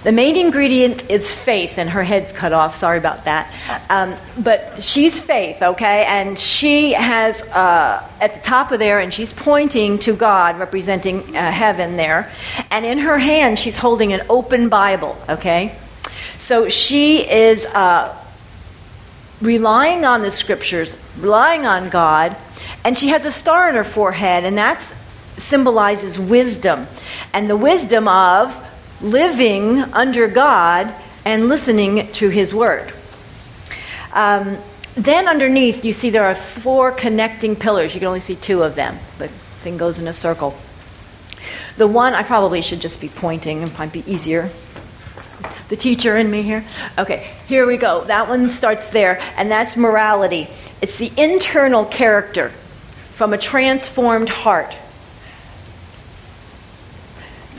The main ingredient is faith, and her head's cut off. Sorry about that. Um, but she's faith, okay? And she has uh, at the top of there, and she's pointing to God, representing uh, heaven there. And in her hand, she's holding an open Bible, okay? So she is uh, relying on the scriptures, relying on God, and she has a star in her forehead, and that symbolizes wisdom. And the wisdom of living under God and listening to His Word. Um, then underneath, you see there are four connecting pillars. You can only see two of them, the thing goes in a circle. The one, I probably should just be pointing, it might be easier. The teacher in me here? Okay, here we go. That one starts there, and that's morality. It's the internal character from a transformed heart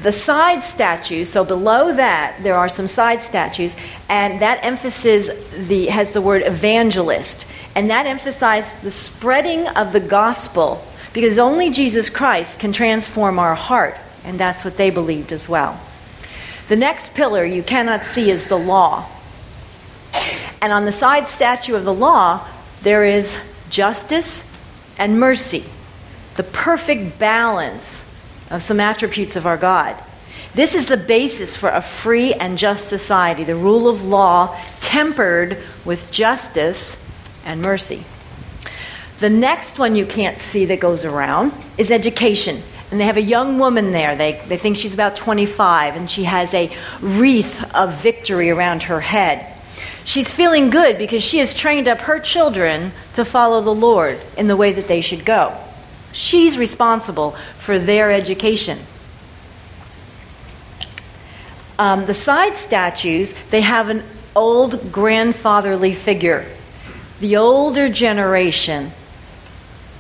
the side statues so below that there are some side statues and that emphasis the, has the word evangelist and that emphasizes the spreading of the gospel because only jesus christ can transform our heart and that's what they believed as well. The next pillar you cannot see is the law. And on the side statue of the law there is justice and mercy the perfect balance of some attributes of our God. This is the basis for a free and just society, the rule of law tempered with justice and mercy. The next one you can't see that goes around is education. And they have a young woman there. They, they think she's about 25, and she has a wreath of victory around her head. She's feeling good because she has trained up her children to follow the Lord in the way that they should go. She's responsible for their education. Um, the side statues, they have an old grandfatherly figure. The older generation,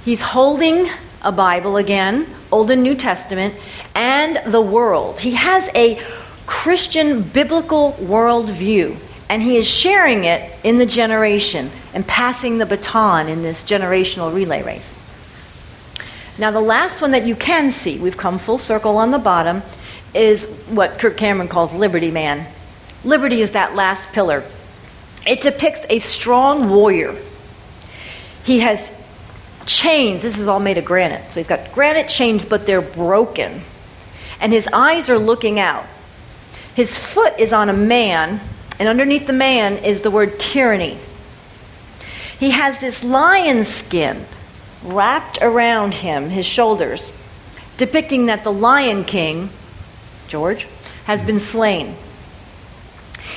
he's holding a Bible again, Old and New Testament, and the world. He has a Christian biblical worldview, and he is sharing it in the generation and passing the baton in this generational relay race. Now, the last one that you can see, we've come full circle on the bottom, is what Kirk Cameron calls Liberty Man. Liberty is that last pillar. It depicts a strong warrior. He has chains. This is all made of granite. So he's got granite chains, but they're broken. And his eyes are looking out. His foot is on a man, and underneath the man is the word tyranny. He has this lion skin wrapped around him, his shoulders, depicting that the Lion King, George, has been slain.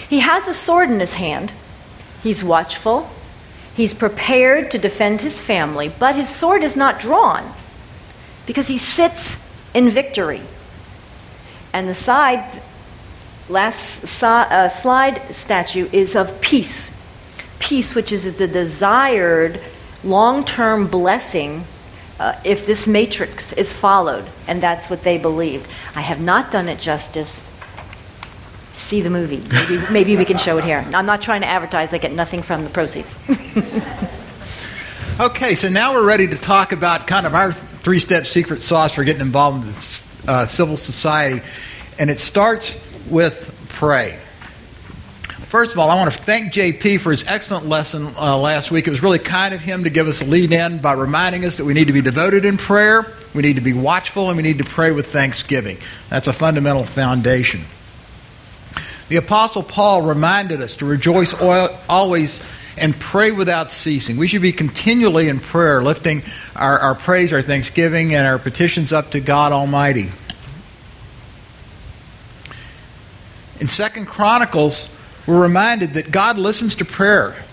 He has a sword in his hand. He's watchful. He's prepared to defend his family, but his sword is not drawn because he sits in victory. And the side, last uh, slide statue is of peace. Peace, which is the desired long term blessing uh, if this matrix is followed, and that's what they believed. I have not done it justice. See the movie. Maybe, [LAUGHS] maybe we can show it here. I'm not trying to advertise, I get nothing from the proceeds. [LAUGHS] okay, so now we're ready to talk about kind of our three step secret sauce for getting involved in this, uh, civil society, and it starts with pray. First of all, I want to thank JP for his excellent lesson uh, last week. It was really kind of him to give us a lead in by reminding us that we need to be devoted in prayer, we need to be watchful, and we need to pray with thanksgiving. That's a fundamental foundation. The Apostle Paul reminded us to rejoice always and pray without ceasing. We should be continually in prayer, lifting our, our praise, our thanksgiving, and our petitions up to God Almighty. In Second Chronicles, we're reminded that God listens to prayer.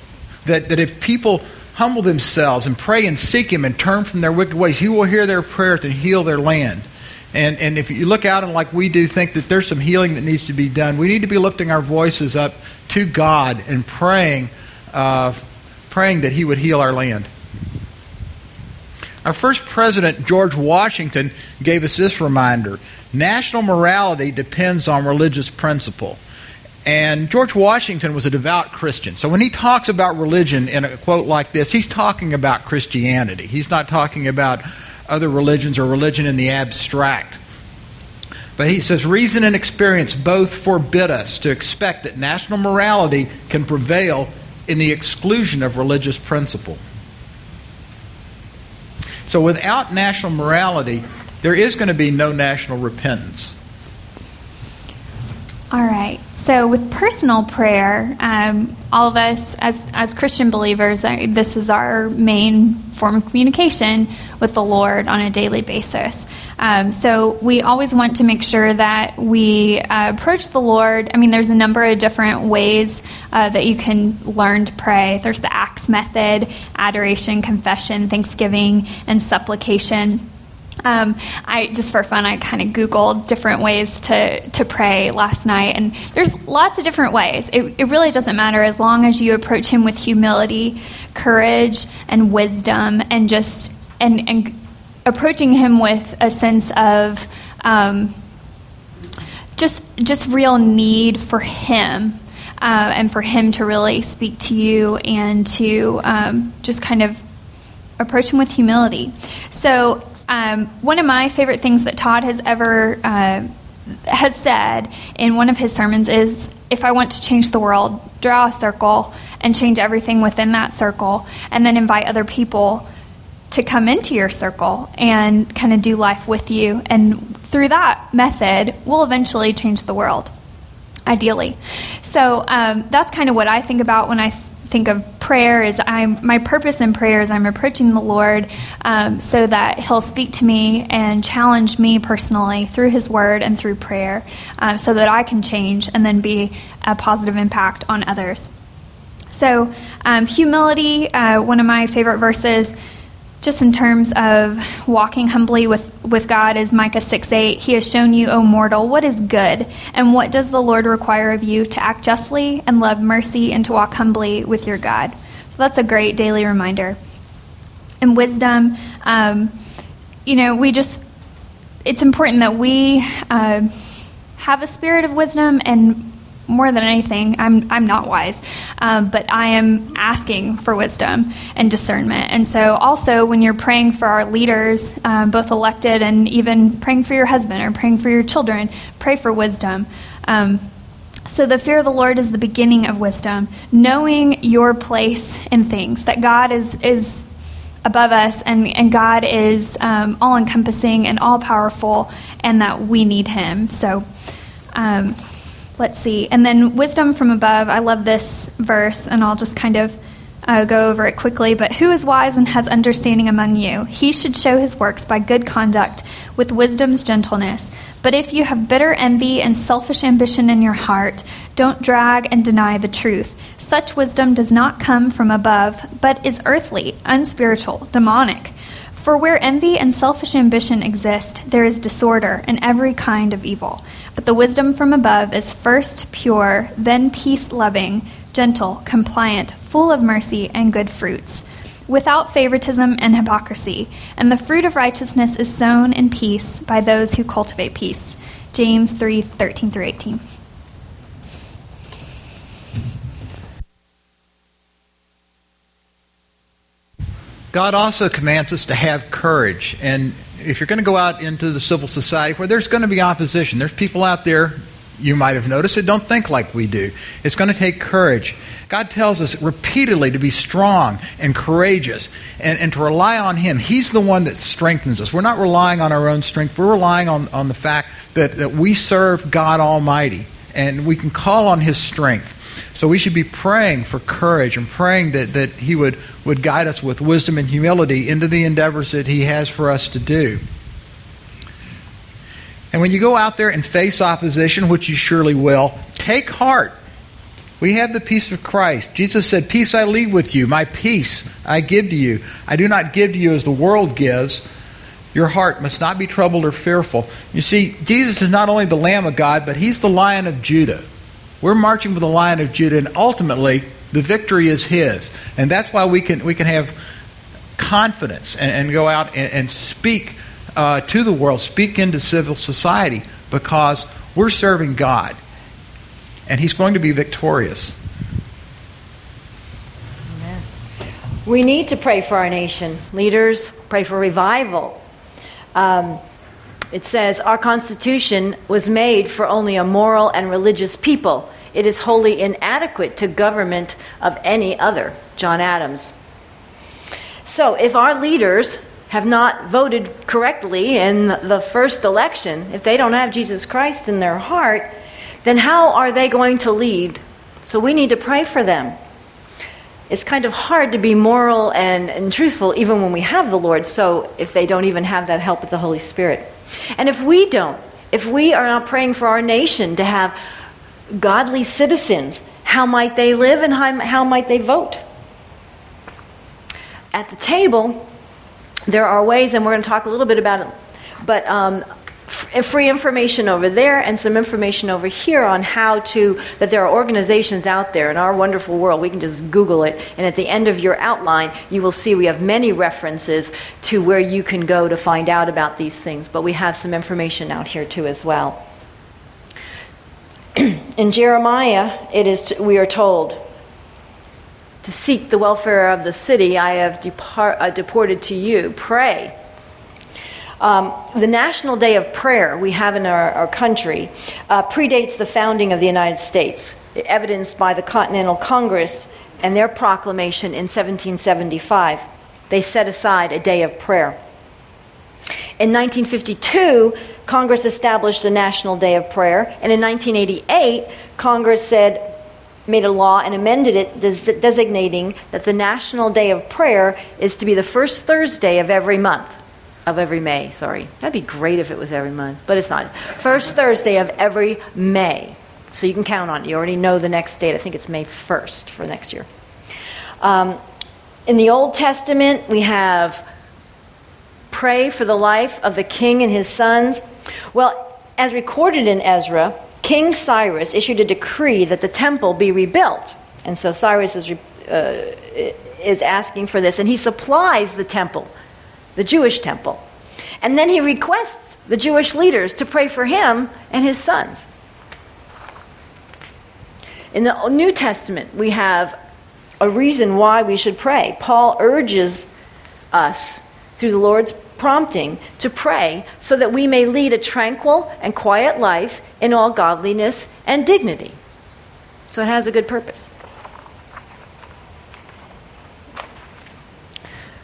That, that if people humble themselves and pray and seek Him and turn from their wicked ways, He will hear their prayers and heal their land. And, and if you look out and, like we do, think that there's some healing that needs to be done, we need to be lifting our voices up to God and praying, uh, praying that He would heal our land. Our first president, George Washington, gave us this reminder national morality depends on religious principle. And George Washington was a devout Christian. So when he talks about religion in a quote like this, he's talking about Christianity. He's not talking about other religions or religion in the abstract. But he says reason and experience both forbid us to expect that national morality can prevail in the exclusion of religious principle. So without national morality, there is going to be no national repentance. All right. So, with personal prayer, um, all of us as, as Christian believers, uh, this is our main form of communication with the Lord on a daily basis. Um, so, we always want to make sure that we uh, approach the Lord. I mean, there's a number of different ways uh, that you can learn to pray. There's the ACTS method adoration, confession, thanksgiving, and supplication. Um, I just for fun, I kind of Googled different ways to, to pray last night, and there's lots of different ways. It, it really doesn't matter as long as you approach Him with humility, courage, and wisdom, and just and and approaching Him with a sense of um, just just real need for Him. Uh, and for him to really speak to you and to um, just kind of approach him with humility. So um, one of my favorite things that Todd has ever uh, has said in one of his sermons is, "If I want to change the world, draw a circle and change everything within that circle, and then invite other people." to come into your circle and kind of do life with you. And through that method, we'll eventually change the world, ideally. So um, that's kind of what I think about when I think of prayer is I'm my purpose in prayer is I'm approaching the Lord um, so that He'll speak to me and challenge me personally through His Word and through prayer, um, so that I can change and then be a positive impact on others. So, um, humility, uh, one of my favorite verses just in terms of walking humbly with, with God as Micah 6 8. He has shown you, O mortal, what is good, and what does the Lord require of you to act justly and love mercy and to walk humbly with your God. So that's a great daily reminder. And wisdom, um, you know, we just it's important that we uh, have a spirit of wisdom and more than anything, I'm, I'm not wise, um, but I am asking for wisdom and discernment. And so, also, when you're praying for our leaders, um, both elected and even praying for your husband or praying for your children, pray for wisdom. Um, so, the fear of the Lord is the beginning of wisdom, knowing your place in things, that God is, is above us and, and God is um, all encompassing and all powerful, and that we need Him. So, um, let's see. And then wisdom from above. I love this verse, and I'll just kind of uh, go over it quickly. But who is wise and has understanding among you? He should show his works by good conduct, with wisdom's gentleness. But if you have bitter envy and selfish ambition in your heart, don't drag and deny the truth. Such wisdom does not come from above, but is earthly, unspiritual, demonic. For where envy and selfish ambition exist, there is disorder and every kind of evil. But the wisdom from above is first pure, then peace loving, gentle, compliant, full of mercy and good fruits, without favoritism and hypocrisy. And the fruit of righteousness is sown in peace by those who cultivate peace. James 3 13 through 18. God also commands us to have courage. And if you're going to go out into the civil society where there's going to be opposition, there's people out there, you might have noticed, that don't think like we do. It's going to take courage. God tells us repeatedly to be strong and courageous and, and to rely on Him. He's the one that strengthens us. We're not relying on our own strength, we're relying on, on the fact that, that we serve God Almighty and we can call on His strength. So we should be praying for courage and praying that, that He would, would guide us with wisdom and humility into the endeavors that He has for us to do. And when you go out there and face opposition, which you surely will, take heart. We have the peace of Christ. Jesus said, Peace I leave with you, my peace I give to you. I do not give to you as the world gives. Your heart must not be troubled or fearful. You see, Jesus is not only the Lamb of God, but He's the Lion of Judah. We're marching with the Lion of Judah, and ultimately, the victory is His. And that's why we can, we can have confidence and, and go out and, and speak uh, to the world, speak into civil society, because we're serving God. And He's going to be victorious. Amen. We need to pray for our nation. Leaders, pray for revival. Um, it says, Our Constitution was made for only a moral and religious people. It is wholly inadequate to government of any other. John Adams. So, if our leaders have not voted correctly in the first election, if they don't have Jesus Christ in their heart, then how are they going to lead? So, we need to pray for them. It's kind of hard to be moral and, and truthful even when we have the Lord, so if they don't even have that help of the Holy Spirit. And if we don't, if we are not praying for our nation to have godly citizens, how might they live and how, how might they vote? At the table, there are ways, and we're going to talk a little bit about it, but um, free information over there and some information over here on how to that there are organizations out there in our wonderful world. We can just google it and at the end of your outline you will see we have many references to where you can go to find out about these things but we have some information out here too as well. [CLEARS THROAT] In jeremiah it is to, we are told to seek the welfare of the city i have depart, uh, deported to you. Pray um, the National Day of Prayer we have in our, our country uh, predates the founding of the United States, evidenced by the Continental Congress and their proclamation in 1775. They set aside a day of prayer. In 1952, Congress established a National Day of Prayer, and in 1988, Congress said, made a law and amended it, des- designating that the National Day of Prayer is to be the first Thursday of every month of every May, sorry. That'd be great if it was every month, but it's not. First Thursday of every May. So you can count on it. You already know the next date. I think it's May 1st for next year. Um, in the Old Testament, we have pray for the life of the king and his sons. Well, as recorded in Ezra, King Cyrus issued a decree that the temple be rebuilt. And so Cyrus is, uh, is asking for this, and he supplies the temple the Jewish temple. And then he requests the Jewish leaders to pray for him and his sons. In the New Testament, we have a reason why we should pray. Paul urges us, through the Lord's prompting, to pray so that we may lead a tranquil and quiet life in all godliness and dignity. So it has a good purpose.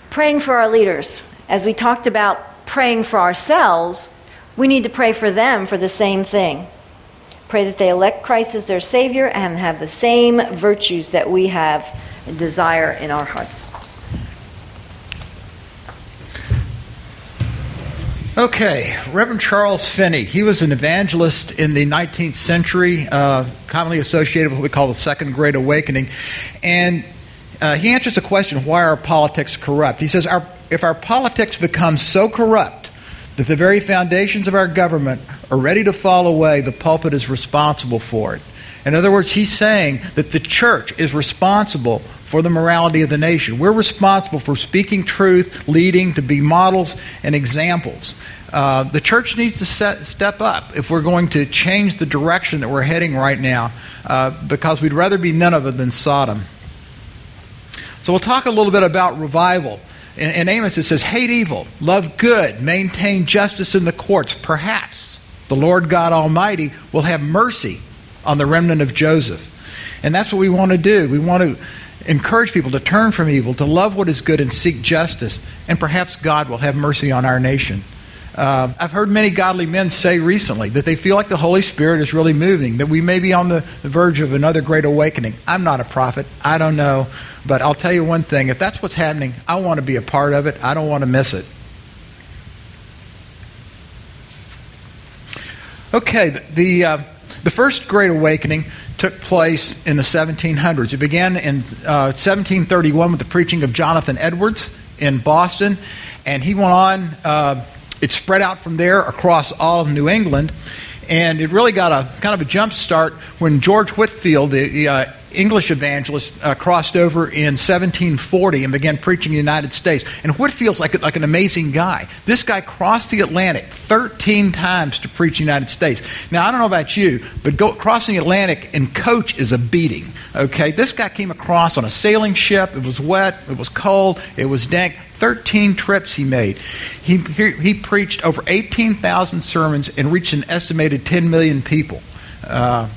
Praying for our leaders. As we talked about praying for ourselves, we need to pray for them for the same thing. Pray that they elect Christ as their Savior and have the same virtues that we have and desire in our hearts. Okay, Reverend Charles Finney. He was an evangelist in the 19th century, uh, commonly associated with what we call the Second Great Awakening. And uh, he answers the question why are politics corrupt? He says, our, if our politics become so corrupt that the very foundations of our government are ready to fall away, the pulpit is responsible for it. In other words, he's saying that the church is responsible for the morality of the nation. We're responsible for speaking truth, leading to be models and examples. Uh, the church needs to set, step up if we're going to change the direction that we're heading right now, uh, because we'd rather be Nineveh than Sodom. So we'll talk a little bit about revival. In, in Amos, it says, Hate evil, love good, maintain justice in the courts. Perhaps the Lord God Almighty will have mercy on the remnant of Joseph. And that's what we want to do. We want to encourage people to turn from evil, to love what is good, and seek justice. And perhaps God will have mercy on our nation. Uh, I've heard many godly men say recently that they feel like the Holy Spirit is really moving, that we may be on the, the verge of another great awakening. I'm not a prophet. I don't know. But I'll tell you one thing if that's what's happening, I want to be a part of it. I don't want to miss it. Okay, the, the, uh, the first Great Awakening took place in the 1700s. It began in uh, 1731 with the preaching of Jonathan Edwards in Boston, and he went on. It spread out from there across all of New England, and it really got a kind of a jump start when George Whitefield, the uh, English evangelist, uh, crossed over in 1740 and began preaching in the United States. And Whitefield's like, like an amazing guy. This guy crossed the Atlantic 13 times to preach in the United States. Now, I don't know about you, but go, crossing the Atlantic in coach is a beating. Okay? This guy came across on a sailing ship. It was wet, it was cold, it was dank. 13 trips he made. He, he, he preached over 18,000 sermons and reached an estimated 10 million people. Uh,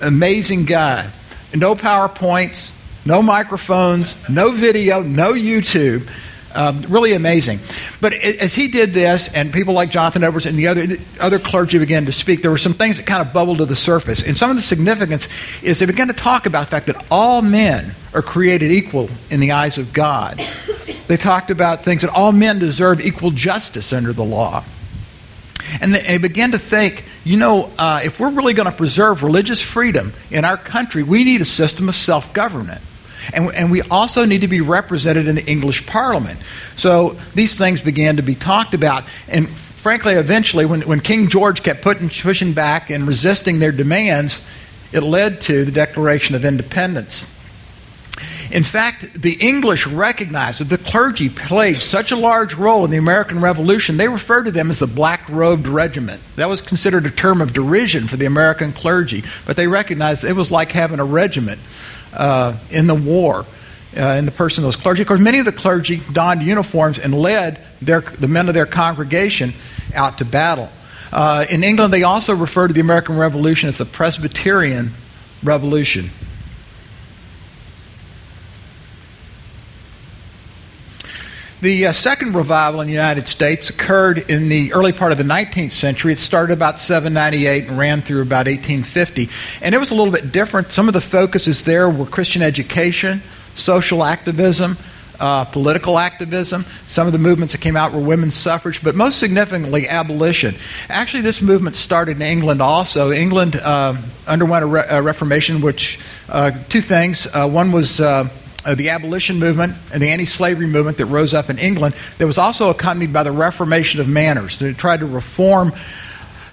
amazing guy. No PowerPoints, no microphones, no video, no YouTube. Um, really amazing. But as he did this, and people like Jonathan Edwards and the other, the other clergy began to speak, there were some things that kind of bubbled to the surface. And some of the significance is they began to talk about the fact that all men are created equal in the eyes of God. They talked about things that all men deserve equal justice under the law. And they began to think, you know, uh, if we're really going to preserve religious freedom in our country, we need a system of self government. And, and we also need to be represented in the English Parliament. So these things began to be talked about. And frankly, eventually, when, when King George kept putting, pushing back and resisting their demands, it led to the Declaration of Independence. In fact, the English recognized that the clergy played such a large role in the American Revolution, they referred to them as the Black Robed Regiment. That was considered a term of derision for the American clergy, but they recognized it was like having a regiment uh, in the war. Uh, in the person of those clergy. Of course, many of the clergy donned uniforms and led their, the men of their congregation out to battle. Uh, in England, they also referred to the American Revolution as the Presbyterian Revolution. The uh, second revival in the United States occurred in the early part of the 19th century. It started about 798 and ran through about 1850. And it was a little bit different. Some of the focuses there were Christian education, social activism, uh, political activism. Some of the movements that came out were women's suffrage, but most significantly, abolition. Actually, this movement started in England also. England uh, underwent a, re- a, Reformation, which, uh, two things. Uh, one was uh, the abolition movement and the anti slavery movement that rose up in England that was also accompanied by the Reformation of manners. They tried to reform.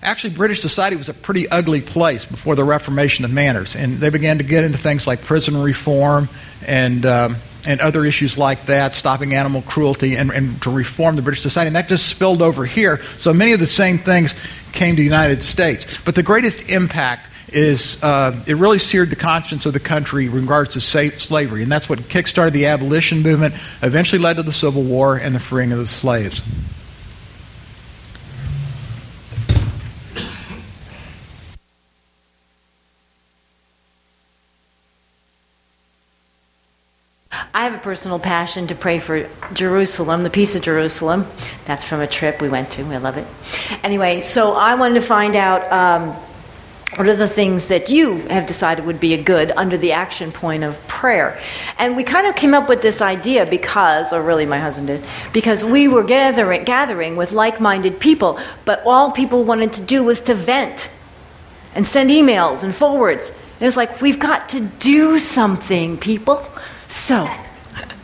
Actually, British society was a pretty ugly place before the Reformation of manners, and they began to get into things like prison reform and um, and other issues like that, stopping animal cruelty, and, and to reform the British society. And that just spilled over here. So many of the same things came to the United States. But the greatest impact is uh, it really seared the conscience of the country in regards to slavery. And that's what kickstarted the abolition movement, eventually led to the Civil War and the freeing of the slaves. I have a personal passion to pray for Jerusalem, the peace of Jerusalem. That's from a trip we went to. I love it. Anyway, so I wanted to find out um, what are the things that you have decided would be a good under the action point of prayer. And we kind of came up with this idea because, or really my husband did, because we were gathering, gathering with like minded people, but all people wanted to do was to vent and send emails and forwards. And it's like, we've got to do something, people. So,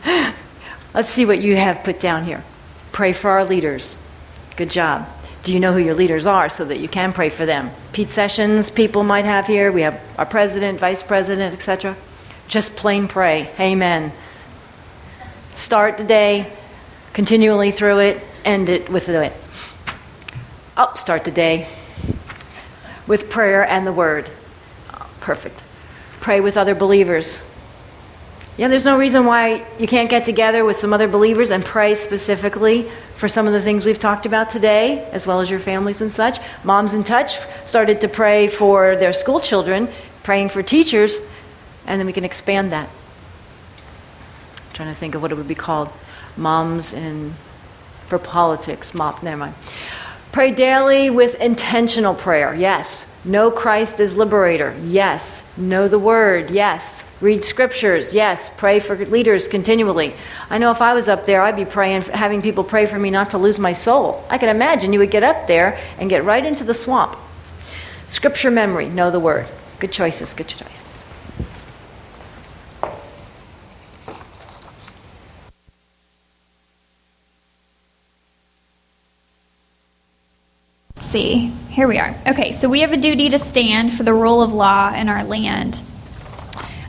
[LAUGHS] let's see what you have put down here. Pray for our leaders. Good job. Do you know who your leaders are so that you can pray for them? Pete Sessions, people might have here. We have our president, vice president, etc. Just plain pray. Amen. Start the day, continually through it, end it with it. Up, start the day with prayer and the word. Perfect. Pray with other believers. Yeah, there's no reason why you can't get together with some other believers and pray specifically for some of the things we've talked about today, as well as your families and such. Moms in Touch started to pray for their school children, praying for teachers, and then we can expand that. I'm trying to think of what it would be called. Moms in for politics. Mom, never mind. Pray daily with intentional prayer. Yes. Know Christ as liberator. Yes. Know the word. Yes. Read scriptures. Yes. Pray for leaders continually. I know if I was up there, I'd be praying, having people pray for me not to lose my soul. I can imagine you would get up there and get right into the swamp. Scripture memory. Know the word. Good choices. Good choices. Let's see. Here we are. Okay, so we have a duty to stand for the rule of law in our land.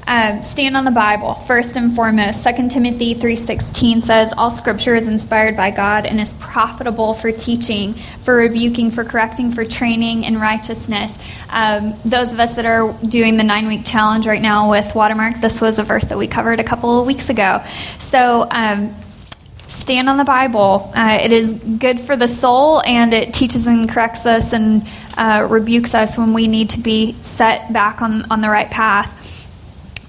Um, stand on the Bible first and foremost. 2 Timothy 3:16 says, "All Scripture is inspired by God and is profitable for teaching, for rebuking, for correcting, for training in righteousness." Um, those of us that are doing the nine-week challenge right now with Watermark, this was a verse that we covered a couple of weeks ago. So. Um, stand on the Bible. Uh, it is good for the soul, and it teaches and corrects us and uh, rebukes us when we need to be set back on, on the right path.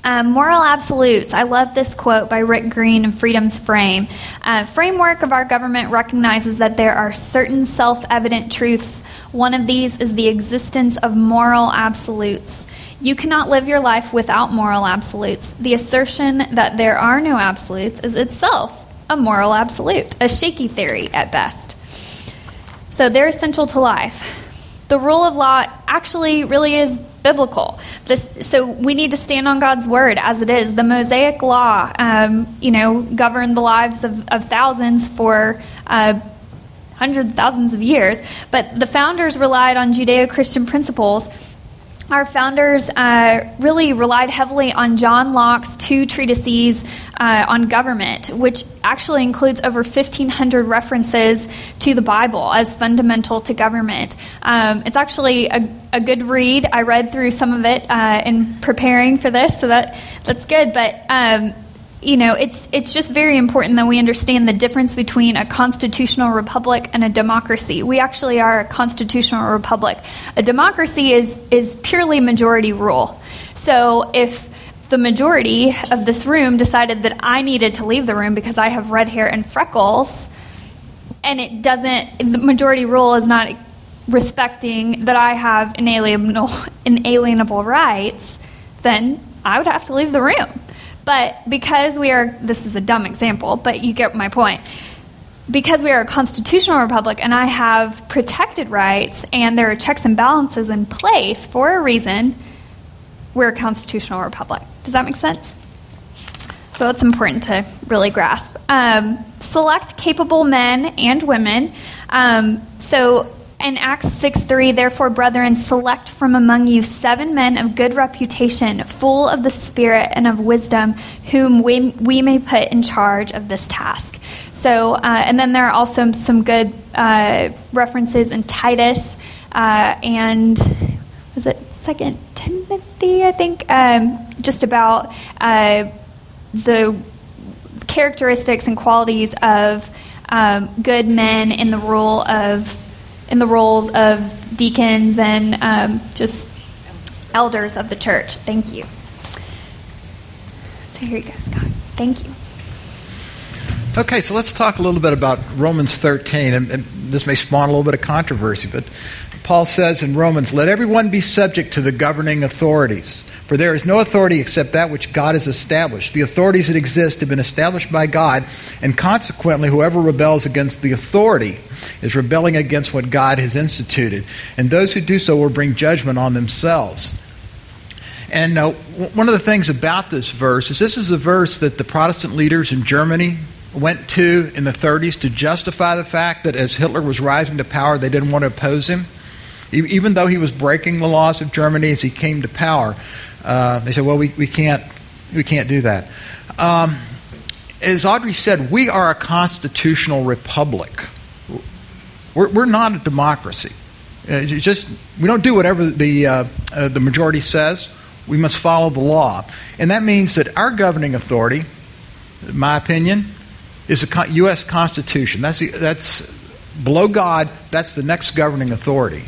Um, moral absolutes. I love this quote by Rick Green in Freedom's Frame. Uh, framework of our government recognizes that there are certain self evident truths. One of these is the existence of moral absolutes. You cannot live your life without moral absolutes. The assertion that there are no absolutes is itself a moral absolute, a shaky theory at best. So they're essential to life. The rule of law actually really is biblical. This, so we need to stand on God's word as it is. The Mosaic law, um, you know, governed the lives of, of thousands for uh, hundreds thousands of years. But the founders relied on Judeo-Christian principles our founders uh, really relied heavily on John Locke's two treatises uh, on government, which actually includes over 1,500 references to the Bible as fundamental to government. Um, it's actually a, a, good read. I read through some of it uh, in preparing for this, so that that's good. But um, you know, it's it's just very important that we understand the difference between a constitutional republic and a democracy. We actually are a constitutional republic. A democracy is is purely majority rule. So if the majority of this room decided that I needed to leave the room because I have red hair and freckles, and it doesn't, the majority rule is not respecting that I have inalienable, [LAUGHS] inalienable rights, then I would have to leave the room. But because we are, this is a dumb example, but you get my point. Because we are a constitutional republic and I have protected rights and there are checks and balances in place for a reason, we're a constitutional republic. Does that make sense? So that's important to really grasp. Um, select capable men and women. Um, so in Acts 6 3, therefore, brethren, select from among you seven men of good reputation, full of the Spirit and of wisdom, whom we, we may put in charge of this task. So, uh, and then there are also some good uh, references in Titus uh, and was it Second Timothy? I think um, just about uh, the characteristics and qualities of um, good men in the role of in the roles of deacons and um, just elders of the church. Thank you. So here you go, Scott. Thank you. Okay, so let's talk a little bit about Romans 13, and, and this may spawn a little bit of controversy, but Paul says in Romans, Let everyone be subject to the governing authorities, for there is no authority except that which God has established. The authorities that exist have been established by God, and consequently, whoever rebels against the authority is rebelling against what God has instituted. And those who do so will bring judgment on themselves. And uh, one of the things about this verse is this is a verse that the Protestant leaders in Germany went to in the 30s to justify the fact that as Hitler was rising to power, they didn't want to oppose him even though he was breaking the laws of Germany as he came to power, uh, they said, well, we, we, can't, we can't do that. Um, as Audrey said, we are a constitutional republic. We're, we're not a democracy. Uh, just we don't do whatever the uh, uh, the majority says. We must follow the law, and that means that our governing authority, in my opinion, is the U.S. Constitution. That's the, that's below God. That's the next governing authority.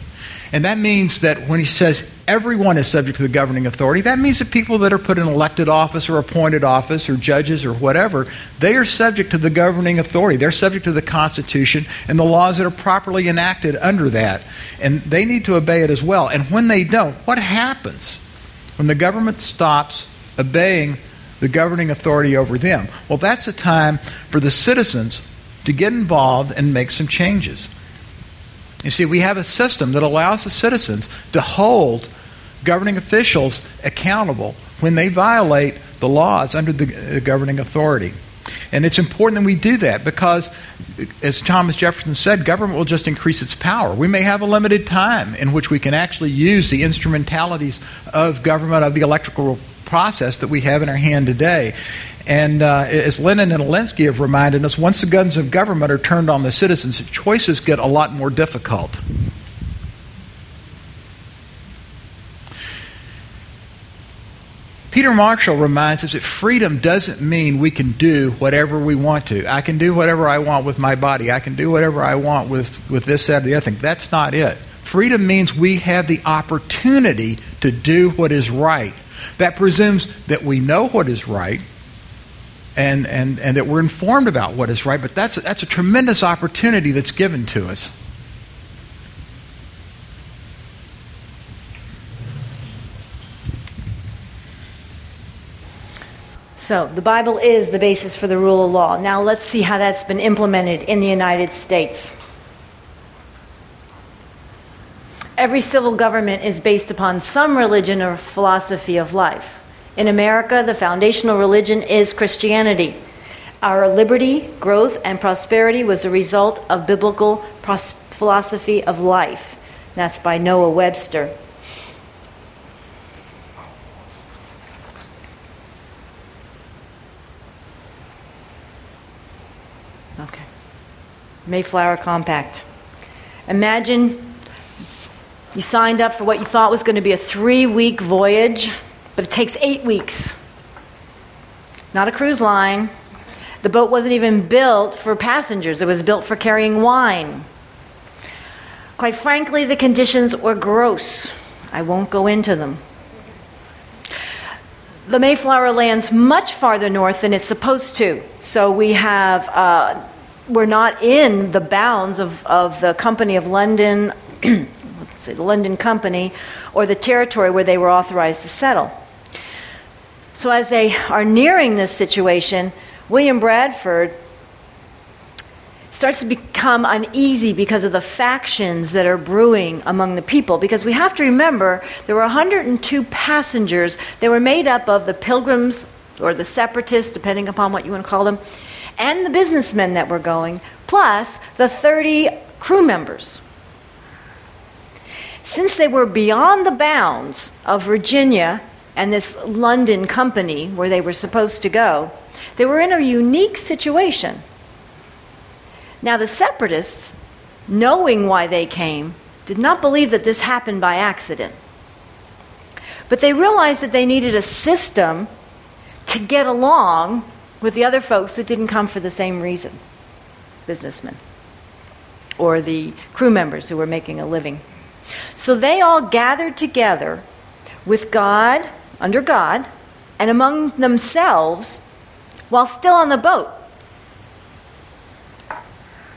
And that means that when he says everyone is subject to the governing authority, that means that people that are put in elected office or appointed office or judges or whatever, they are subject to the governing authority. They're subject to the Constitution and the laws that are properly enacted under that. And they need to obey it as well. And when they don't, what happens when the government stops obeying the governing authority over them? Well, that's a time for the citizens to get involved and make some changes. You see, we have a system that allows the citizens to hold governing officials accountable when they violate the laws under the governing authority. And it's important that we do that because, as Thomas Jefferson said, government will just increase its power. We may have a limited time in which we can actually use the instrumentalities of government, of the electrical process that we have in our hand today. And uh, as Lenin and Alinsky have reminded us, once the guns of government are turned on the citizens, choices get a lot more difficult. Peter Marshall reminds us that freedom doesn't mean we can do whatever we want to. I can do whatever I want with my body. I can do whatever I want with, with this, that, or the other thing. That's not it. Freedom means we have the opportunity to do what is right. That presumes that we know what is right, and, and, and that we're informed about what is right, but that's, that's a tremendous opportunity that's given to us. So, the Bible is the basis for the rule of law. Now, let's see how that's been implemented in the United States. Every civil government is based upon some religion or philosophy of life. In America, the foundational religion is Christianity. Our liberty, growth, and prosperity was a result of biblical pros- philosophy of life. That's by Noah Webster. Okay. Mayflower Compact. Imagine you signed up for what you thought was going to be a three week voyage but it takes eight weeks. Not a cruise line. The boat wasn't even built for passengers, it was built for carrying wine. Quite frankly, the conditions were gross. I won't go into them. The Mayflower lands much farther north than it's supposed to. So we have, uh, we're not in the bounds of, of the Company of London, [CLEARS THROAT] let's say the London Company, or the territory where they were authorized to settle. So, as they are nearing this situation, William Bradford starts to become uneasy because of the factions that are brewing among the people. Because we have to remember there were 102 passengers. They were made up of the pilgrims or the separatists, depending upon what you want to call them, and the businessmen that were going, plus the 30 crew members. since they were beyond the bounds of Virginia and this London company where they were supposed to go, they were in a unique situation. Now, the separatists, knowing why they came, did not believe that this happened by accident. But they realized that they needed a system to get along with the other folks that didn't come for the same reason businessmen or the crew members who were making a living. So they all gathered together with God, under God, and among themselves while still on the boat.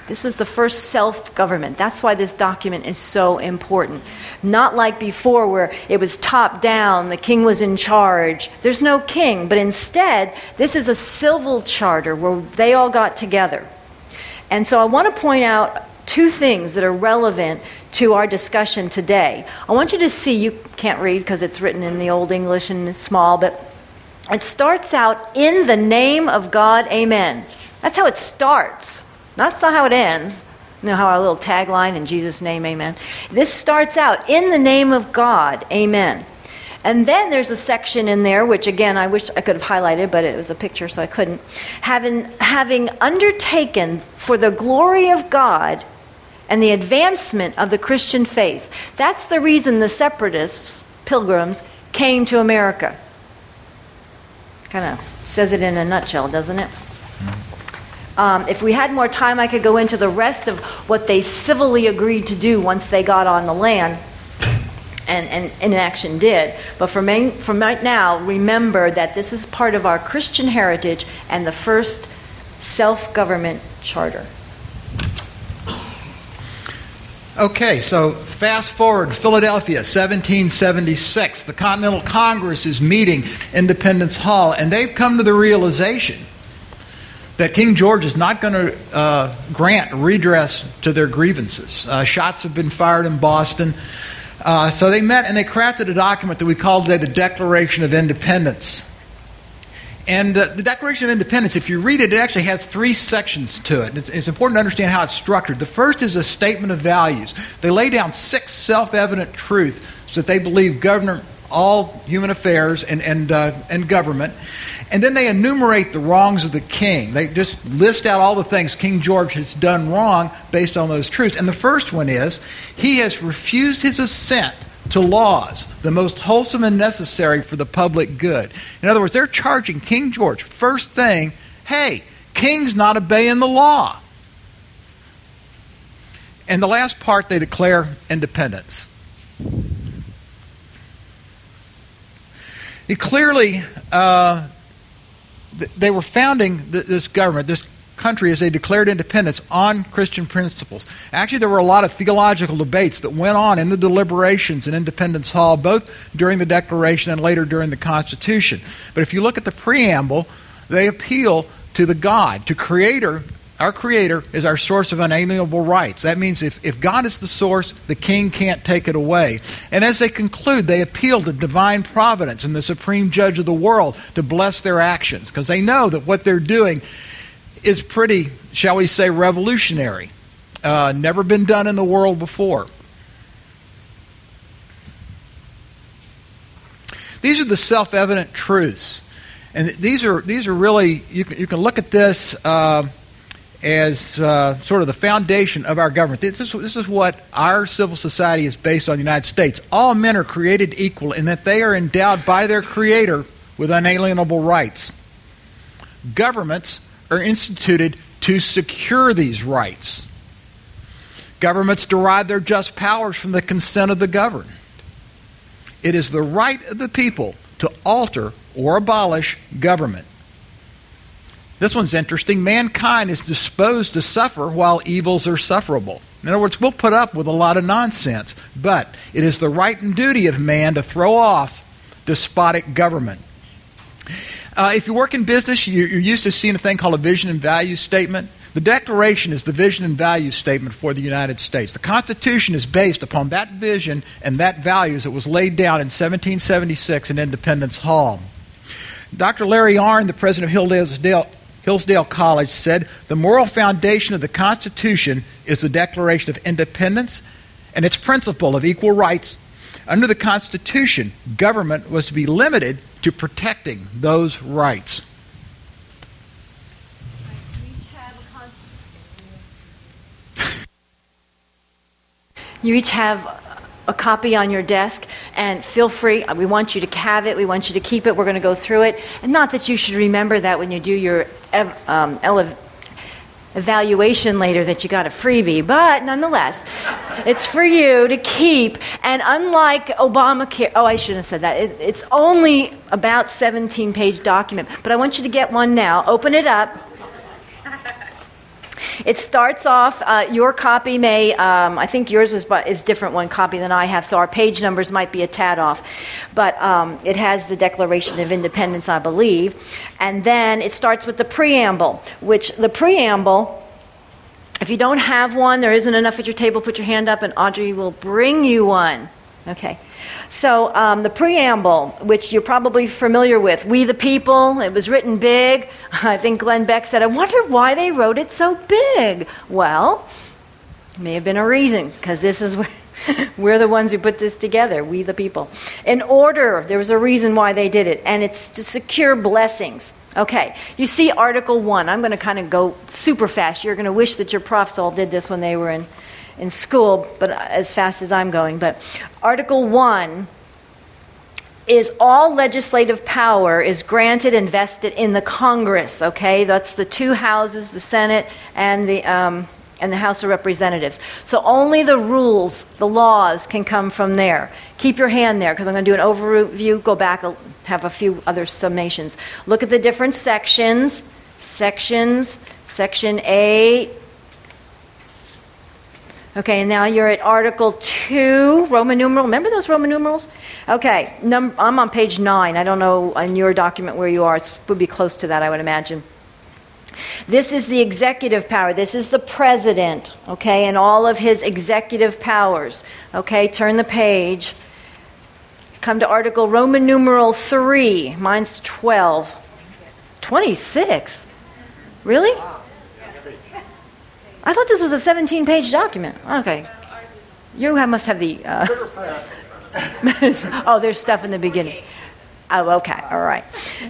This was the first self government. That's why this document is so important. Not like before, where it was top down, the king was in charge. There's no king, but instead, this is a civil charter where they all got together. And so I want to point out two things that are relevant to our discussion today. I want you to see, you can't read because it's written in the Old English and it's small, but it starts out, in the name of God, amen. That's how it starts. That's not how it ends. You know how our little tagline, in Jesus' name, amen. This starts out, in the name of God, amen. And then there's a section in there, which again, I wish I could have highlighted, but it was a picture, so I couldn't. Having, having undertaken for the glory of God and the advancement of the Christian faith. That's the reason the separatists, pilgrims, came to America. Kind of says it in a nutshell, doesn't it? Um, if we had more time, I could go into the rest of what they civilly agreed to do once they got on the land. And, and, and in action did. But for, main, for right now, remember that this is part of our Christian heritage and the first self government charter. Okay, so fast forward, Philadelphia, 1776. The Continental Congress is meeting Independence Hall, and they've come to the realization that King George is not going to uh, grant redress to their grievances. Uh, shots have been fired in Boston. Uh, so they met and they crafted a document that we call today the Declaration of Independence. And uh, the Declaration of Independence, if you read it, it actually has three sections to it. It's, it's, important to understand how it's structured. The first is a statement of values. They lay down six self evident truths that they believe govern all human affairs and, and, uh, and government. And then they enumerate the wrongs of the king. They just list out all the things King George has done wrong based on those truths. And the first one is he has refused his assent to laws, the most wholesome and necessary for the public good. In other words, they're charging King George, first thing, hey, king's not obeying the law. And the last part, they declare independence. He clearly, uh, they were founding this government, this country as they declared independence on Christian principles. Actually, there were a lot of theological debates that went on in the deliberations in Independence Hall, both during the Declaration and later during the Constitution. But if you look at the preamble, they appeal to the God, to Creator. Our Creator is our source of unalienable rights. That means if, if God is the source, the king can't take it away. And as they conclude, they appeal to divine providence and the supreme judge of the world to bless their actions because they know that what they're doing is pretty, shall we say, revolutionary. Uh, never been done in the world before. These are the self evident truths. And these are, these are really, you can, you can look at this uh, as uh, sort of the foundation of our government. This is, this is what our civil society is based on in the United States. All men are created equal in that they are endowed by their Creator with unalienable rights. Governments are instituted to secure these rights. Governments derive their just powers from the consent of the governed. It is the right of the people to alter or abolish government. This one's interesting. Mankind is disposed to suffer while evils are sufferable. In other words, we'll put up with a lot of nonsense, but it is the right and duty of man to throw off despotic government. Uh, if you work in business, you're used to seeing a thing called a vision and value statement. The Declaration is the vision and value statement for the United States. The Constitution is based upon that vision and that values that was laid down in 1776 in Independence Hall. Dr. Larry Arnn, the president of Hillsdale, Hillsdale College, said the moral foundation of the Constitution is the Declaration of Independence and its principle of equal rights. Under the Constitution, government was to be limited to protecting those rights. You each have a copy on your desk, and feel free. We want you to have it. We want you to keep it. We're going to go through it. And not that you should remember that when you do your um, evaluation later that you got a freebie, but nonetheless, it's for you to keep. And unlike Obamacare, oh, I shouldn't have said that. It, it's only about 17 page document, but I want you to get one now. Open it up. It starts off, uh, your copy may, um, I think yours was, is different one copy than I have, so our page numbers might be a tad off. But um, it has the Declaration of Independence, I believe. And then it starts with the preamble, which the preamble, if you don't have one, there isn't enough at your table, put your hand up and Audrey will bring you one. Okay. So um, the preamble, which you're probably familiar with, We the People, it was written big. [LAUGHS] I think Glenn Beck said, I wonder why they wrote it so big. Well, may have been a reason, because this is [LAUGHS] where. We're the ones who put this together, we the people. In order, there was a reason why they did it, and it's to secure blessings. Okay, you see Article 1. I'm going to kind of go super fast. You're going to wish that your profs all did this when they were in in school, but as fast as I'm going. But Article 1 is all legislative power is granted and vested in the Congress, okay? That's the two houses, the Senate and the, um, and the House of Representatives. So only the rules, the laws can come from there. Keep your hand there because I'm going to do an overview, go back, have a few other summations. Look at the different sections. Sections, Section 8, Okay, and now you're at Article 2, Roman numeral. Remember those Roman numerals? Okay, num- I'm on page 9. I don't know in your document where you are. It would be close to that, I would imagine. This is the executive power. This is the president, okay, and all of his executive powers. Okay, turn the page. Come to Article Roman numeral 3. Mine's 12. 26? Really? I thought this was a 17 page document. Okay. You have, must have the. Uh, [LAUGHS] oh, there's stuff in the beginning. Oh, okay. All right.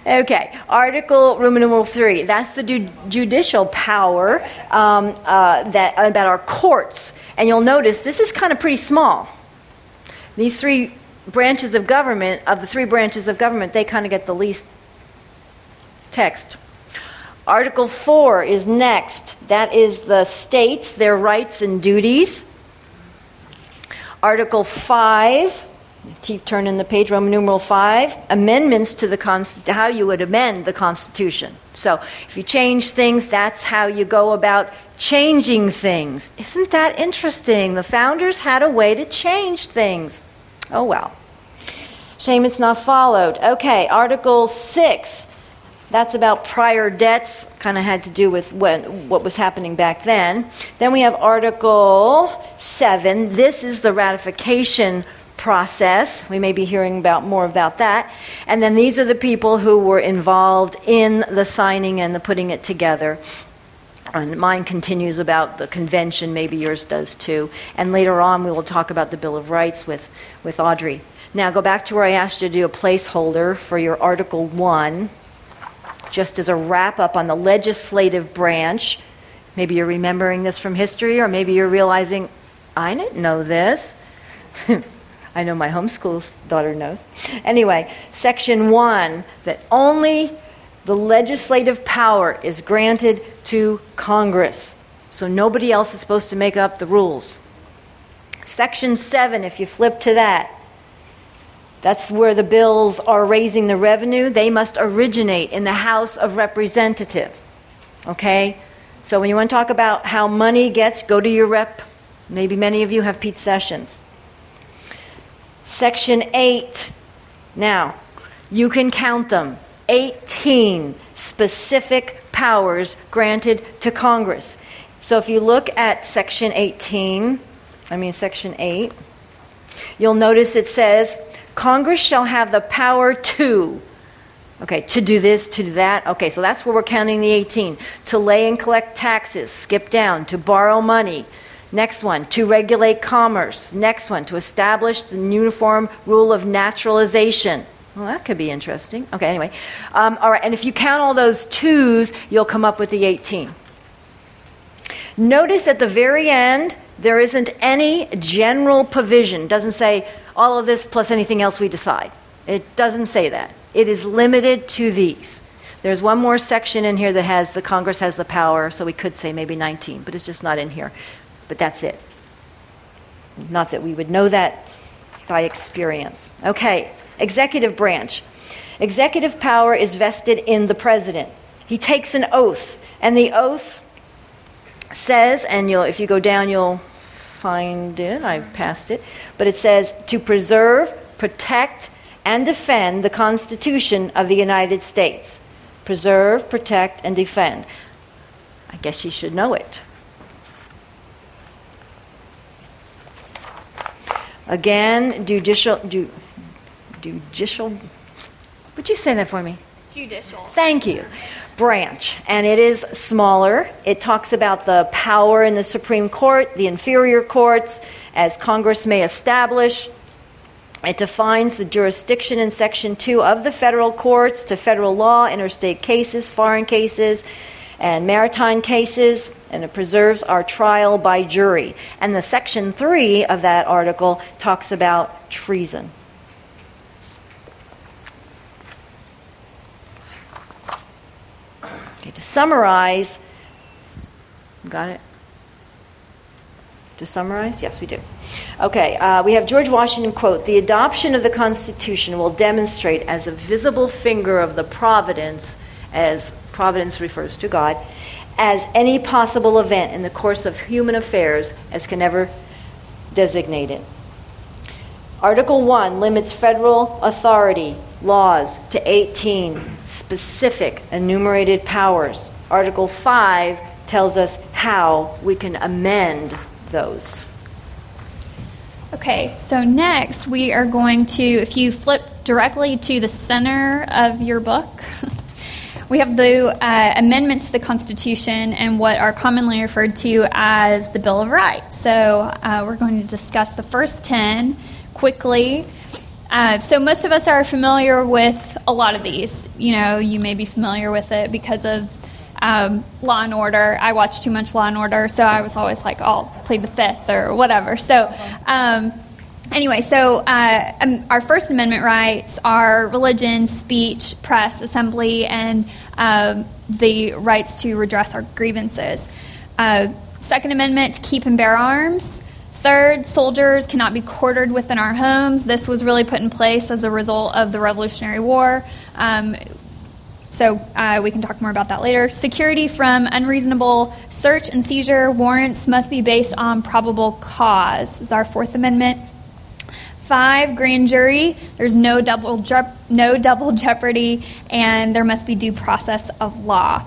Okay. Article Roman numeral three. That's the ju- judicial power um, uh, that about our courts. And you'll notice this is kind of pretty small. These three branches of government, of the three branches of government, they kind of get the least text. Article 4 is next. That is the states, their rights and duties. Article 5, keep turning the page, Roman numeral 5, amendments to the Constitution, how you would amend the Constitution. So if you change things, that's how you go about changing things. Isn't that interesting? The founders had a way to change things. Oh well. Shame it's not followed. Okay, Article 6 that's about prior debts, kind of had to do with when, what was happening back then. Then we have Article 7. This is the ratification process. We may be hearing about more about that. And then these are the people who were involved in the signing and the putting it together. And mine continues about the convention, maybe yours does too. And later on, we will talk about the Bill of Rights with, with Audrey. Now, go back to where I asked you to do a placeholder for your Article 1 just as a wrap up on the legislative branch. Maybe you're remembering this from history, or maybe you're realizing, I didn't know this. [LAUGHS] I know my homeschool daughter knows. Anyway, section one that only the legislative power is granted to Congress. So nobody else is supposed to make up the rules. Section 7, if you flip to that, that's where the bills are raising the revenue. They must originate in the House of Representative. Okay? So when you want to talk about how money gets, go to your rep. Maybe many of you have Pete Sessions. Section 8. Now, you can count them 18 specific powers granted to Congress. So if you look at Section 18, I mean Section 8, you'll notice it says Congress shall have the power to, okay, to do this, to do that. Okay, so that's where we're counting the 18. To lay and collect taxes, skip down, to borrow money, Next one, to regulate commerce. Next one, to establish the uniform rule of naturalization. Well, that could be interesting. Okay, anyway. Um, all right, and if you count all those twos, you'll come up with the 18. Notice at the very end, there isn't any general provision. Doesn't say all of this plus anything else we decide. It doesn't say that. It is limited to these. There's one more section in here that has the Congress has the power, so we could say maybe 19, but it's just not in here. But that's it. Not that we would know that by experience. Okay, executive branch. Executive power is vested in the president. He takes an oath, and the oath says, and you'll, if you go down, you'll find it. I've passed it. But it says, to preserve, protect, and defend the Constitution of the United States. Preserve, protect, and defend. I guess you should know it. Again, judicial, ju, judicial. Would you say that for me? Judicial. Thank you. Branch, and it is smaller. It talks about the power in the Supreme Court, the inferior courts, as Congress may establish. It defines the jurisdiction in Section 2 of the federal courts to federal law, interstate cases, foreign cases, and maritime cases, and it preserves our trial by jury. And the Section 3 of that article talks about treason. To summarize, got it? To summarize? Yes, we do. Okay, uh, we have George Washington quote The adoption of the Constitution will demonstrate as a visible finger of the providence, as providence refers to God, as any possible event in the course of human affairs as can ever designate it. Article 1 limits federal authority, laws, to 18 specific enumerated powers. Article 5 tells us how we can amend those. Okay, so next we are going to, if you flip directly to the center of your book, [LAUGHS] we have the uh, amendments to the Constitution and what are commonly referred to as the Bill of Rights. So uh, we're going to discuss the first 10 quickly. Uh, so most of us are familiar with a lot of these. You know, you may be familiar with it because of um, Law and Order. I watch too much Law and Order, so I was always like, oh, I'll plead the fifth or whatever. So, um, anyway, so uh, um, our First Amendment rights are religion, speech, press, assembly, and um, the rights to redress our grievances. Uh, Second Amendment keep and bear arms. Third, soldiers cannot be quartered within our homes. This was really put in place as a result of the Revolutionary War. Um, so uh, we can talk more about that later. Security from unreasonable search and seizure warrants must be based on probable cause, is our Fourth Amendment. Five, grand jury. There's no double, no double [LAUGHS] jeopardy, and there must be due process of law.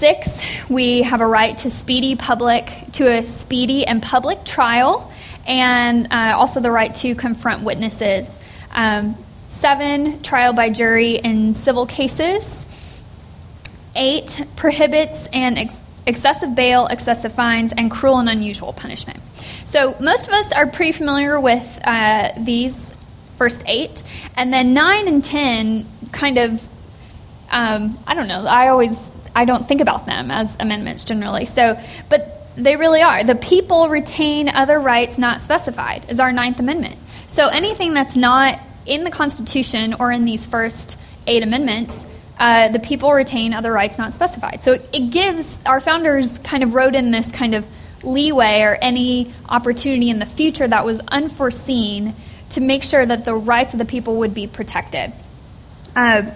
Six, we have a right to speedy public to a speedy and public trial, and uh, also the right to confront witnesses. Um, seven, trial by jury in civil cases. Eight, prohibits and ex- excessive bail, excessive fines, and cruel and unusual punishment. So most of us are pretty familiar with uh, these first eight, and then nine and ten kind of. Um, I don't know. I always I don't think about them as amendments generally. So, but they really are. The people retain other rights not specified is our Ninth Amendment. So anything that's not in the Constitution or in these first eight amendments, uh, the people retain other rights not specified. So it, it gives our founders kind of wrote in this kind of leeway or any opportunity in the future that was unforeseen to make sure that the rights of the people would be protected. Uh,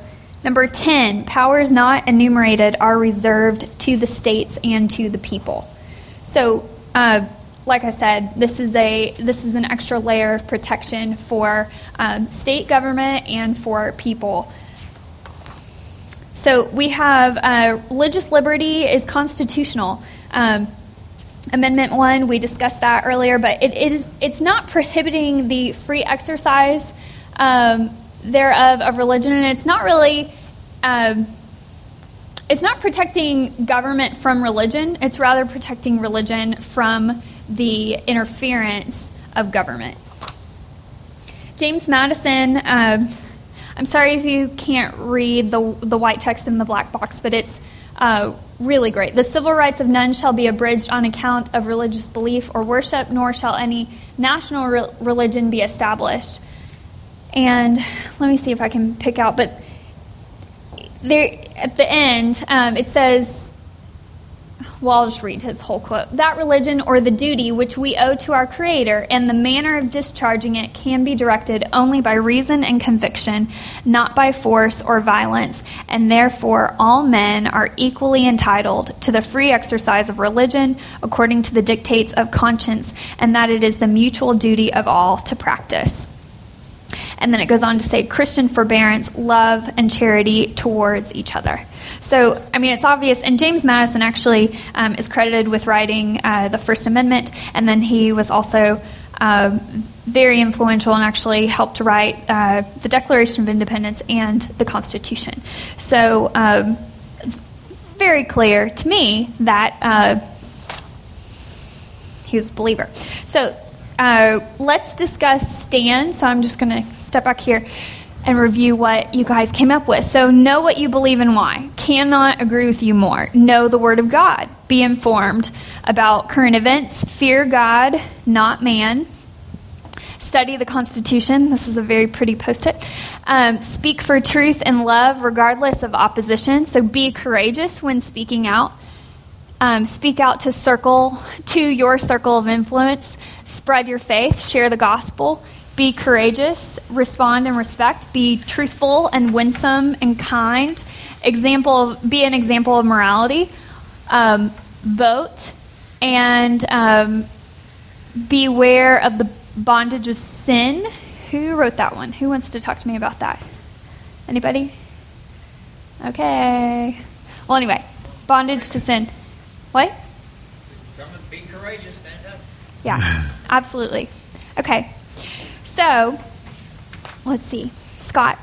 number 10, powers not enumerated are reserved to the states and to the people. So, uh, like I said, this is a this is an extra layer of protection for um, state government and for people. So we have uh, religious liberty is constitutional. Um, Amendment one, we discussed that earlier, but it is it's not prohibiting the free exercise um, thereof of religion, and it's not really. Um, it's not protecting government from religion. It's rather protecting religion from the interference of government. James Madison, um, I'm sorry if you can't read the, the white text in the black box, but it's uh, really great. The civil rights of none shall be abridged on account of religious belief or worship, nor shall any national re- religion be established. And let me see if I can pick out, but there at the end um, it says well, I'll just read his whole quote. That religion or the duty which we owe to our Creator and the manner of discharging it can be directed only by reason and conviction, not by force or violence, and therefore all men are equally entitled to the free exercise of religion according to the dictates of conscience, and that it is the mutual duty of all to practice. And then it goes on to say Christian forbearance, love, and charity towards each other. So, I mean, it's obvious. And James Madison actually um, is credited with writing uh, the First Amendment, and then he was also uh, very influential and actually helped to write uh, the Declaration of Independence and the Constitution. So, um, it's very clear to me that uh, he was a believer. So, uh, let's discuss stand. So, I'm just going to step back here and review what you guys came up with. So, know what you believe and why. Cannot agree with you more. Know the Word of God. Be informed about current events. Fear God, not man. Study the Constitution. This is a very pretty post it. Um, speak for truth and love, regardless of opposition. So, be courageous when speaking out. Um, speak out to circle to your circle of influence. Spread your faith. Share the gospel be courageous, respond and respect, be truthful and winsome and kind, example, be an example of morality, um, vote, and um, beware of the bondage of sin. Who wrote that one? Who wants to talk to me about that? Anybody? Okay. Well, anyway, bondage to sin. What? Be courageous, stand up. Yeah, [SIGHS] absolutely. Okay. So, let's see. Scott,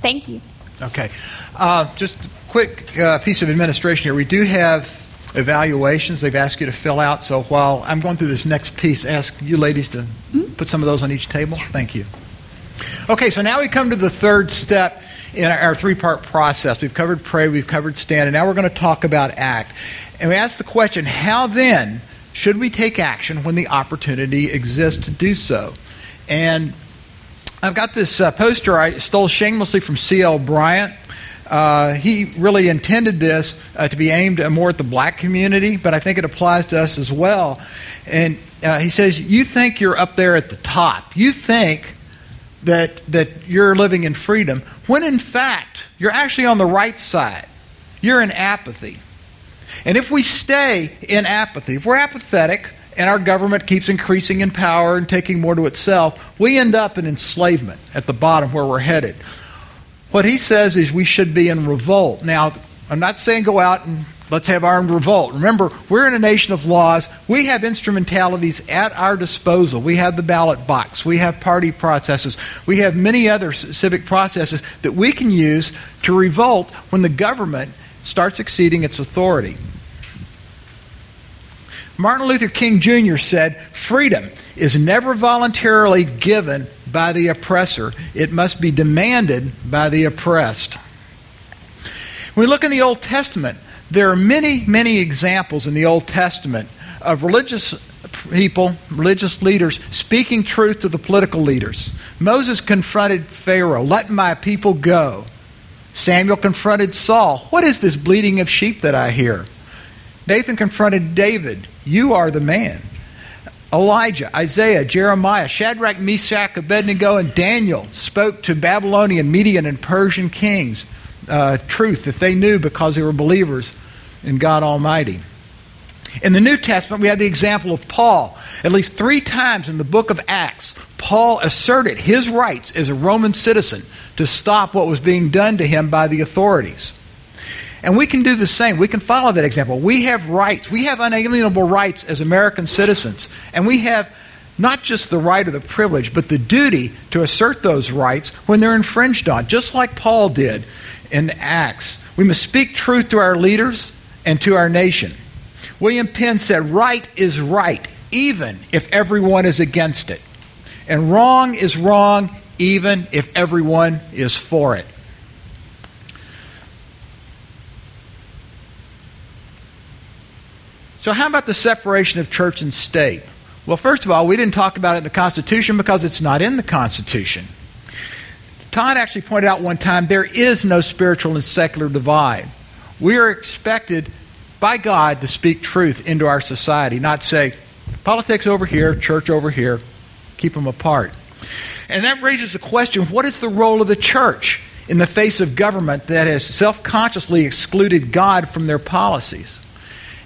thank you. Okay. Uh, just a quick uh, piece of administration here. We do have evaluations they've asked you to fill out. So while I'm going through this next piece, ask you ladies to mm-hmm. put some of those on each table. Yeah. Thank you. Okay, so now we come to the third step in our, three part process. We've covered pray, we've covered stand, and now we're going to talk about act. And we ask the question how then should we take action when the opportunity exists to do so? And I've got this uh, poster I stole shamelessly from C.L. Bryant. Uh, he really intended this uh, to be aimed more at the black community, but I think it applies to us as well. And uh, he says, You think you're up there at the top. You think that, that you're living in freedom, when in fact, you're actually on the right side. You're in apathy. And if we stay in apathy, if we're apathetic, and our government keeps increasing in power and taking more to itself, we end up in enslavement at the bottom where we're headed. What he says is we should be in revolt. Now, I'm not saying go out and let's have armed revolt. Remember, we're in a nation of laws. We have instrumentalities at our disposal. We have the ballot box. We have party processes. We have many other civic processes that we can use to revolt when the government starts exceeding its authority. Martin Luther King Jr. said, Freedom is never voluntarily given by the oppressor, it must be demanded by the oppressed. When we look in the Old Testament, there are many, many examples in the Old Testament of religious people, religious leaders, speaking truth to the political leaders. Moses confronted Pharaoh, let my people go. Samuel confronted Saul, what is this bleating of sheep that I hear? Nathan confronted David, You are the man. Elijah, Isaiah, Jeremiah, Shadrach, Meshach, Abednego, and Daniel spoke to Babylonian, Median, and Persian kings uh, truth that they knew because they were believers in God Almighty. In the New Testament, we have the example of Paul. At least three times in the book of Acts, Paul asserted his rights as a Roman citizen to stop what was being done to him by the authorities. And we can do the same. We can follow that example. We have rights. We have unalienable rights as American citizens. And we have not just the right or the privilege, but the duty to assert those rights when they're infringed on, just like Paul did in Acts. We must speak truth to our leaders and to our nation. William Penn said, Right is right. even if everyone is against it. And wrong is wrong, even if everyone is for it. So, how about the separation of church and state? Well, first of all, we didn't talk about it in the Constitution because it's not in the Constitution. Todd actually pointed out one time there is no spiritual and secular divide. We are expected by God to speak truth into our society, not say, politics over here, church over here, keep them apart. And that raises the question what is the role of the church in the face of government that has self consciously excluded God from their policies?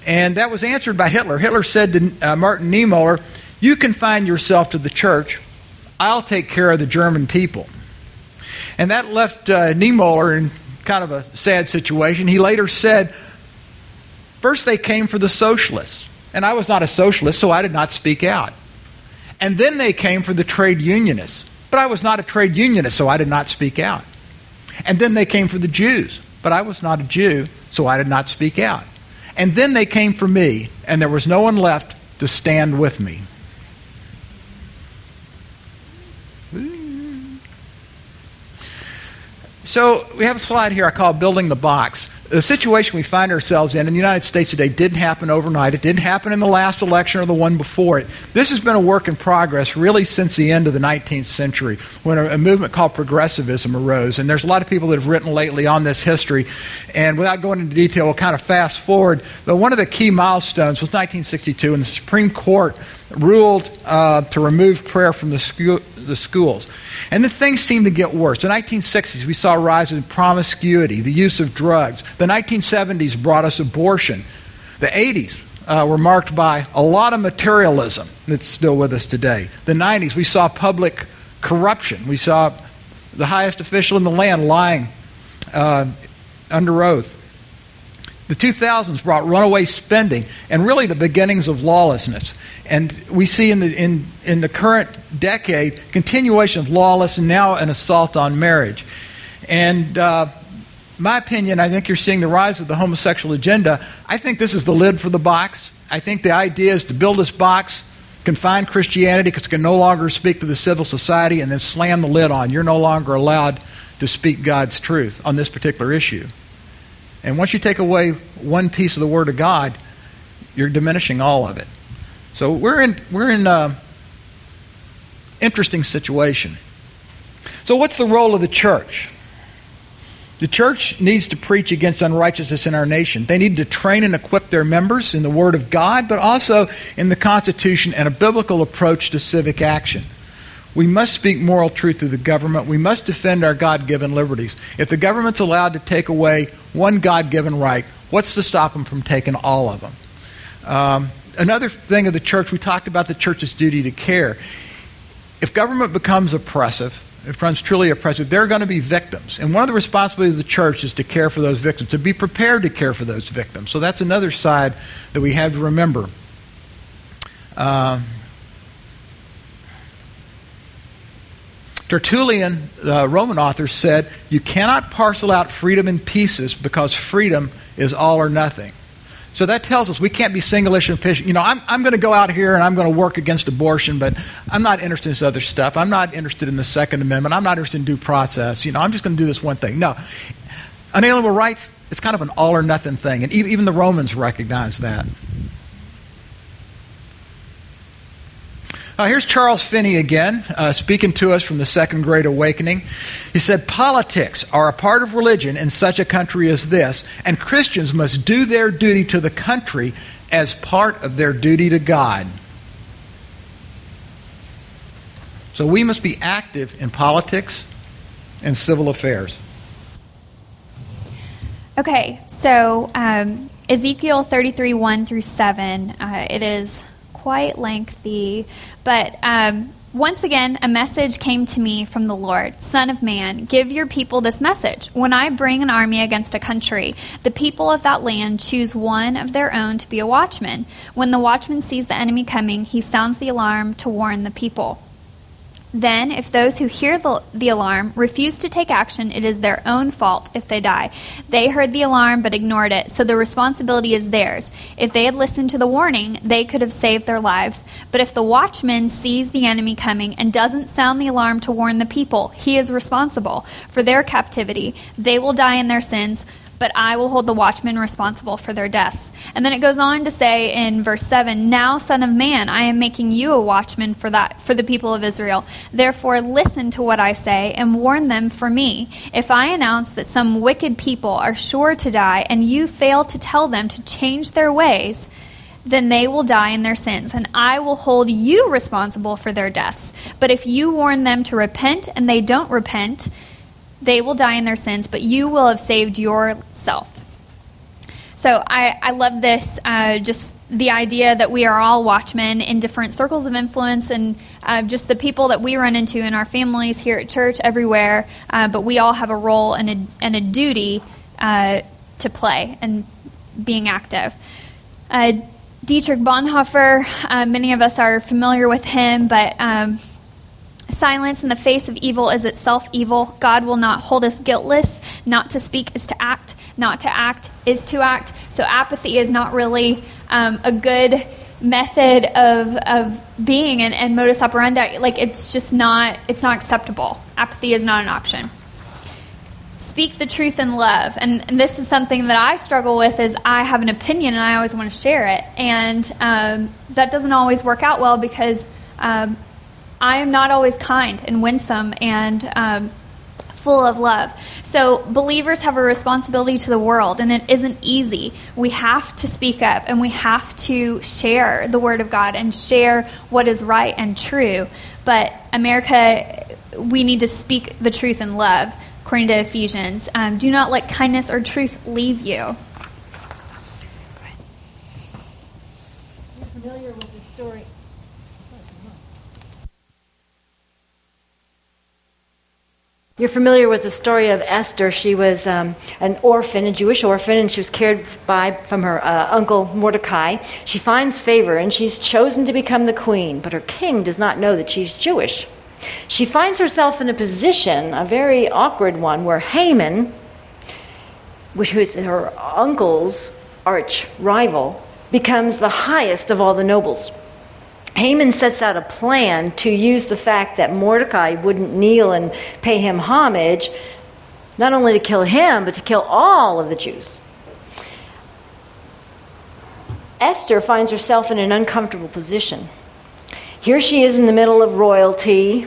And that was answered by Hitler. Hitler said to uh, Martin Niemöller, You confine yourself to the church, I'll take care of the German people. And that left uh, Niemöller in kind of a sad situation. He later said, First, they came for the socialists. And I was not a socialist, so I did not speak out. And then they came for the trade unionists. But I was not a trade unionist, so I did not speak out. And then they came for the Jews. But I was not a Jew, so I did not speak out. And then they came for me, and there was no one left to stand with me. So we have a slide here I call Building the Box. The situation we find ourselves in in the United States today didn't happen overnight. It didn't happen in the last election or the one before it. This has been a work in progress really since the end of the 19th century when a, a movement called progressivism arose. And there's a lot of people that have written lately on this history. And without going into detail, we'll kind of fast forward. But one of the key milestones was 1962 when the Supreme Court ruled uh, to remove prayer from the school the schools. And the things seemed to get worse. The 1960s, we saw a rise in promiscuity, the use of drugs. The 1970s brought us abortion. The 80s uh, were marked by a lot of materialism that's still with us today. The 90s, we saw public corruption. We saw the highest official in the land lying uh, under oath. The 2000s brought runaway spending and really the beginnings of lawlessness. And we see in the, in, in the current decade continuation of lawlessness and now an assault on marriage. And uh, my opinion, I think you're seeing the rise of the homosexual agenda. I think this is the lid for the box. I think the idea is to build this box, confine Christianity because it can no longer speak to the civil society, and then slam the lid on. You're no longer allowed to speak God's truth on this particular issue. And once you take away one piece of the Word of God, you're diminishing all of it. So we're in we're in an interesting situation. So what's the role of the church? The church needs to preach against unrighteousness in our nation. They need to train and equip their members in the Word of God, but also in the Constitution and a biblical approach to civic action. We must speak moral truth to the government. We must defend our God given liberties. If the government's allowed to take away one God given right, what's to stop them from taking all of them? Um, another thing of the church, we talked about the church's duty to care. If government becomes oppressive, if becomes truly oppressive, there are going to be victims. And one of the responsibilities of the church is to care for those victims, to be prepared to care for those victims. So that's another side that we have to remember. Um, Tertullian, the Roman author, said, You cannot parcel out freedom in pieces because freedom is all or nothing. So that tells us we can't be single issue. You know, I'm, I'm going to go out here and I'm going to work against abortion, but I'm not interested in this other stuff. I'm not interested in the Second Amendment. I'm not interested in due process. You know, I'm just going to do this one thing. No. Unalienable rights, it's kind of an all or nothing thing. And even the Romans recognize that. Uh, here's Charles Finney again, uh, speaking to us from the Second Great Awakening. He said, Politics are a part of religion in such a country as this, and Christians must do their duty to the country as part of their duty to God. So we must be active in politics and civil affairs. Okay, so um, Ezekiel 33 1 through 7, uh, it is quite lengthy, but um, once again, a message came to me from the Lord Son of man, give your people this message. When I bring an army against a country, the people of that land choose one of their own to be a watchman. When the watchman sees the enemy coming, he sounds the alarm to warn the people. Then, if those who hear the, the alarm refuse to take action, it is their own fault if they die. They heard the alarm but ignored it, so the responsibility is theirs. If they had listened to the warning, they could have saved their lives. But if the watchman sees the enemy coming and doesn't sound the alarm to warn the people, he is responsible for their captivity. They will die in their sins but I will hold the watchmen responsible for their deaths. And then it goes on to say in verse 7 Now, Son of Man, I am making you a watchman for, that, for the people of Israel. Therefore, listen to what I say and warn them for me. If I announce that some wicked people are sure to die, and you fail to tell them to change their ways, then they will die in their sins, and I will hold you responsible for their deaths. But if you warn them to repent and they don't repent, they will die in their sins, but you will have saved yourself. So I, I love this, uh, just the idea that we are all watchmen in different circles of influence and uh, just the people that we run into in our families, here at church, everywhere. Uh, but we all have a role and a, and a duty uh, to play and being active. Uh, Dietrich Bonhoeffer, uh, many of us are familiar with him, but um, Silence in the face of evil is itself evil. God will not hold us guiltless. Not to speak is to act. Not to act is to act. So apathy is not really um, a good method of, of being and, and modus operandi. Like it's just not it's not acceptable. Apathy is not an option. Speak the truth in love. And, and this is something that I struggle with is I have an opinion and I always want to share it. And um, that doesn't always work out well because um, I am not always kind and winsome and um, full of love. So, believers have a responsibility to the world, and it isn't easy. We have to speak up and we have to share the Word of God and share what is right and true. But, America, we need to speak the truth in love, according to Ephesians. Um, do not let kindness or truth leave you. You're familiar with the story. You're familiar with the story of Esther. She was um, an orphan, a Jewish orphan, and she was cared by from her uh, uncle Mordecai. She finds favor, and she's chosen to become the queen, but her king does not know that she's Jewish. She finds herself in a position, a very awkward one, where Haman, which is her uncle's arch rival, becomes the highest of all the nobles. Haman sets out a plan to use the fact that Mordecai wouldn't kneel and pay him homage, not only to kill him, but to kill all of the Jews. Esther finds herself in an uncomfortable position. Here she is in the middle of royalty.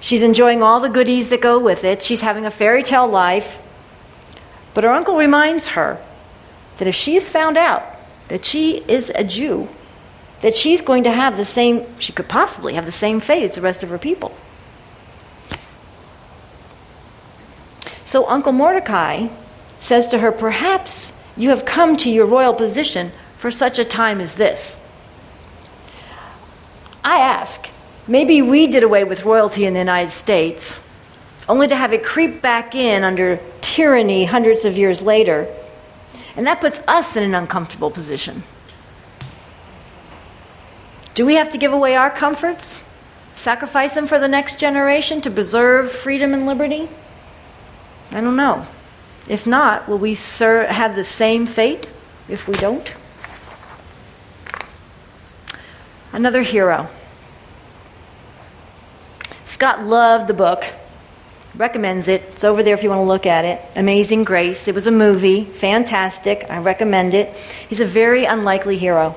She's enjoying all the goodies that go with it. She's having a fairy tale life. But her uncle reminds her that if she is found out that she is a Jew, that she's going to have the same, she could possibly have the same fate as the rest of her people. So Uncle Mordecai says to her, Perhaps you have come to your royal position for such a time as this. I ask, maybe we did away with royalty in the United States, only to have it creep back in under tyranny hundreds of years later. And that puts us in an uncomfortable position. Do we have to give away our comforts? Sacrifice them for the next generation to preserve freedom and liberty? I don't know. If not, will we have the same fate if we don't? Another hero. Scott loved the book, recommends it. It's over there if you want to look at it. Amazing Grace. It was a movie, fantastic. I recommend it. He's a very unlikely hero.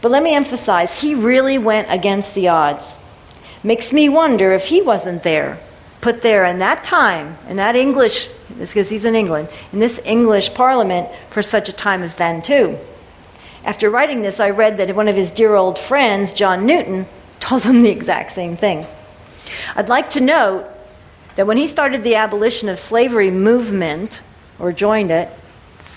But let me emphasize, he really went against the odds. Makes me wonder if he wasn't there, put there in that time, in that English, because he's in England, in this English parliament for such a time as then, too. After writing this, I read that one of his dear old friends, John Newton, told him the exact same thing. I'd like to note that when he started the abolition of slavery movement, or joined it,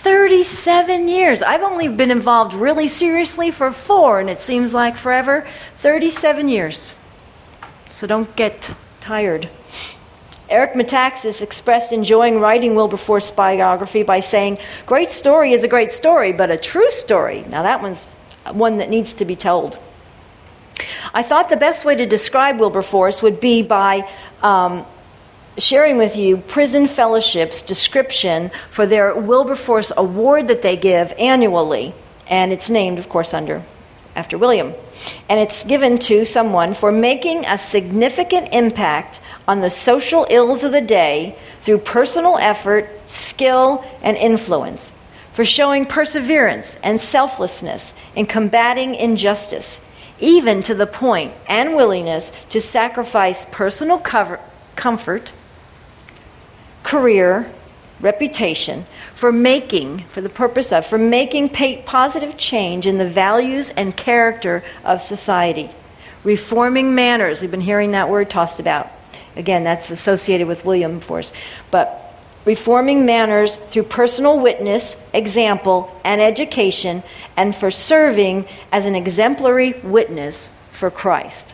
37 years. I've only been involved really seriously for four, and it seems like forever. 37 years. So don't get tired. Eric Metaxas expressed enjoying writing Wilberforce's biography by saying, Great story is a great story, but a true story, now that one's one that needs to be told. I thought the best way to describe Wilberforce would be by um, sharing with you Prison Fellowship's description for their Wilberforce Award that they give annually, and it's named, of course, under after William. And it's given to someone for making a significant impact on the social ills of the day through personal effort, skill, and influence, for showing perseverance and selflessness in combating injustice, even to the point and willingness to sacrifice personal cover, comfort, career, reputation for making, for the purpose of, for making positive change in the values and character of society. Reforming manners, we've been hearing that word tossed about. Again, that's associated with Wilberforce. But reforming manners through personal witness, example, and education, and for serving as an exemplary witness for Christ.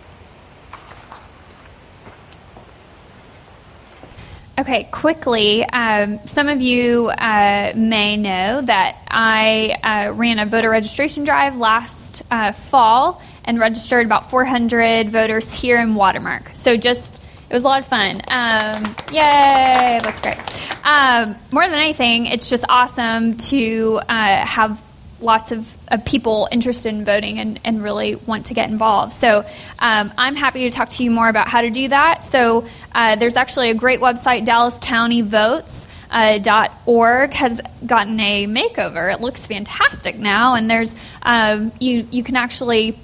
Okay, quickly, um, some of you uh, may know that I uh, ran a voter registration drive last uh, fall and registered about 400 voters here in Watermark. So just it was a lot of fun. Um, yay, that's great. Um, more than anything, it's just awesome to uh, have lots of, of, people interested in voting and, and, really want to get involved. So um, I'm happy to talk to you more about how to do that. So uh, there's actually a great website, Dallas County Votes. Uh, .org has gotten a makeover. It looks fantastic now, and there's um, you you can actually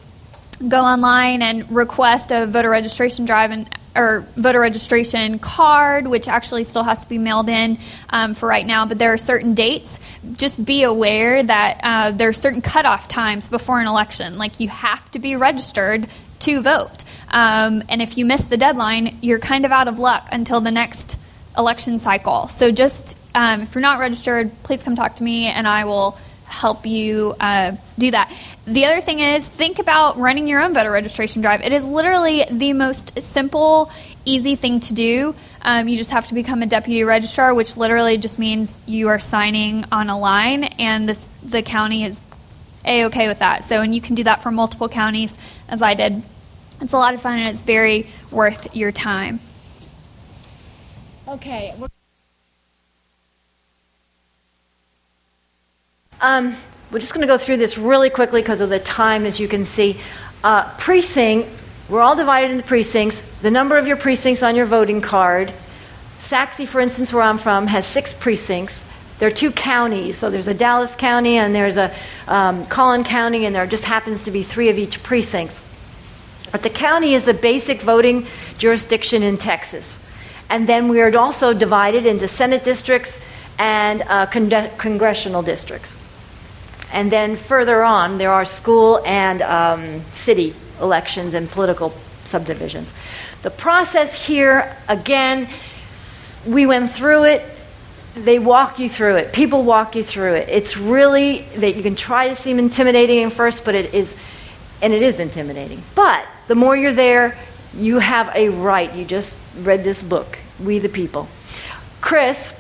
go online and request a voter registration drive and or voter registration card, which actually still has to be mailed in um, for right now. But there are certain dates. Just be aware that uh, there are certain cutoff times before an election. Like you have to be registered to vote, um, and if you miss the deadline, you're kind of out of luck until the next election cycle. So just um, if you're not registered, please come talk to me, and I will help you uh, do that. The other thing is think about running your own voter registration drive. It is literally the most simple, easy thing to do. Um, you just have to become a deputy registrar, which literally just means you are signing on a line, and this, the county is a okay with that. So, and you can do that for multiple counties, as I did. It's a lot of fun, and it's very worth your time. Okay. Um, we're just going to go through this really quickly because of the time, as you can see. Uh, precinct, we're all divided into precincts. The number of your precincts on your voting card. Sachse, for instance, where I'm from, has six precincts. There are two counties, so there's a Dallas County and there's a um, Collin County, and there just happens to be three of each precincts. But the county is the basic voting jurisdiction in Texas. And then we are also divided into Senate districts and uh, con- congressional districts. And then further on, there are school and um, city elections and political subdivisions. The process here, again, we went through it. They walk you through it. People walk you through it. It's really that you can try to seem intimidating at first, but it is, and it is intimidating. But the more you're there, you have a right. You just read this book, We the People. Chris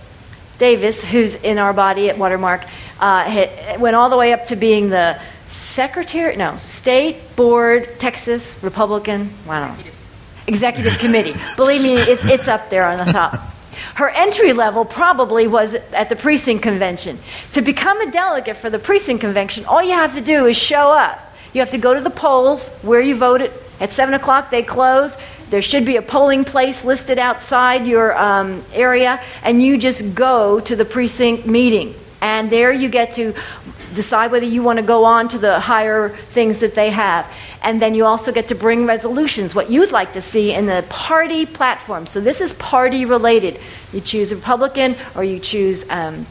Davis, who's in our body at Watermark, uh, went all the way up to being the secretary, no, state board, Texas Republican, I don't know, executive committee. [LAUGHS] Believe me, it's, it's up there on the top. Her entry level probably was at the precinct convention. To become a delegate for the precinct convention, all you have to do is show up. You have to go to the polls where you voted. At 7 o'clock, they close. There should be a polling place listed outside your um, area, and you just go to the precinct meeting. And there you get to decide whether you want to go on to the higher things that they have. And then you also get to bring resolutions, what you'd like to see in the party platform. So this is party related. You choose Republican or you choose um,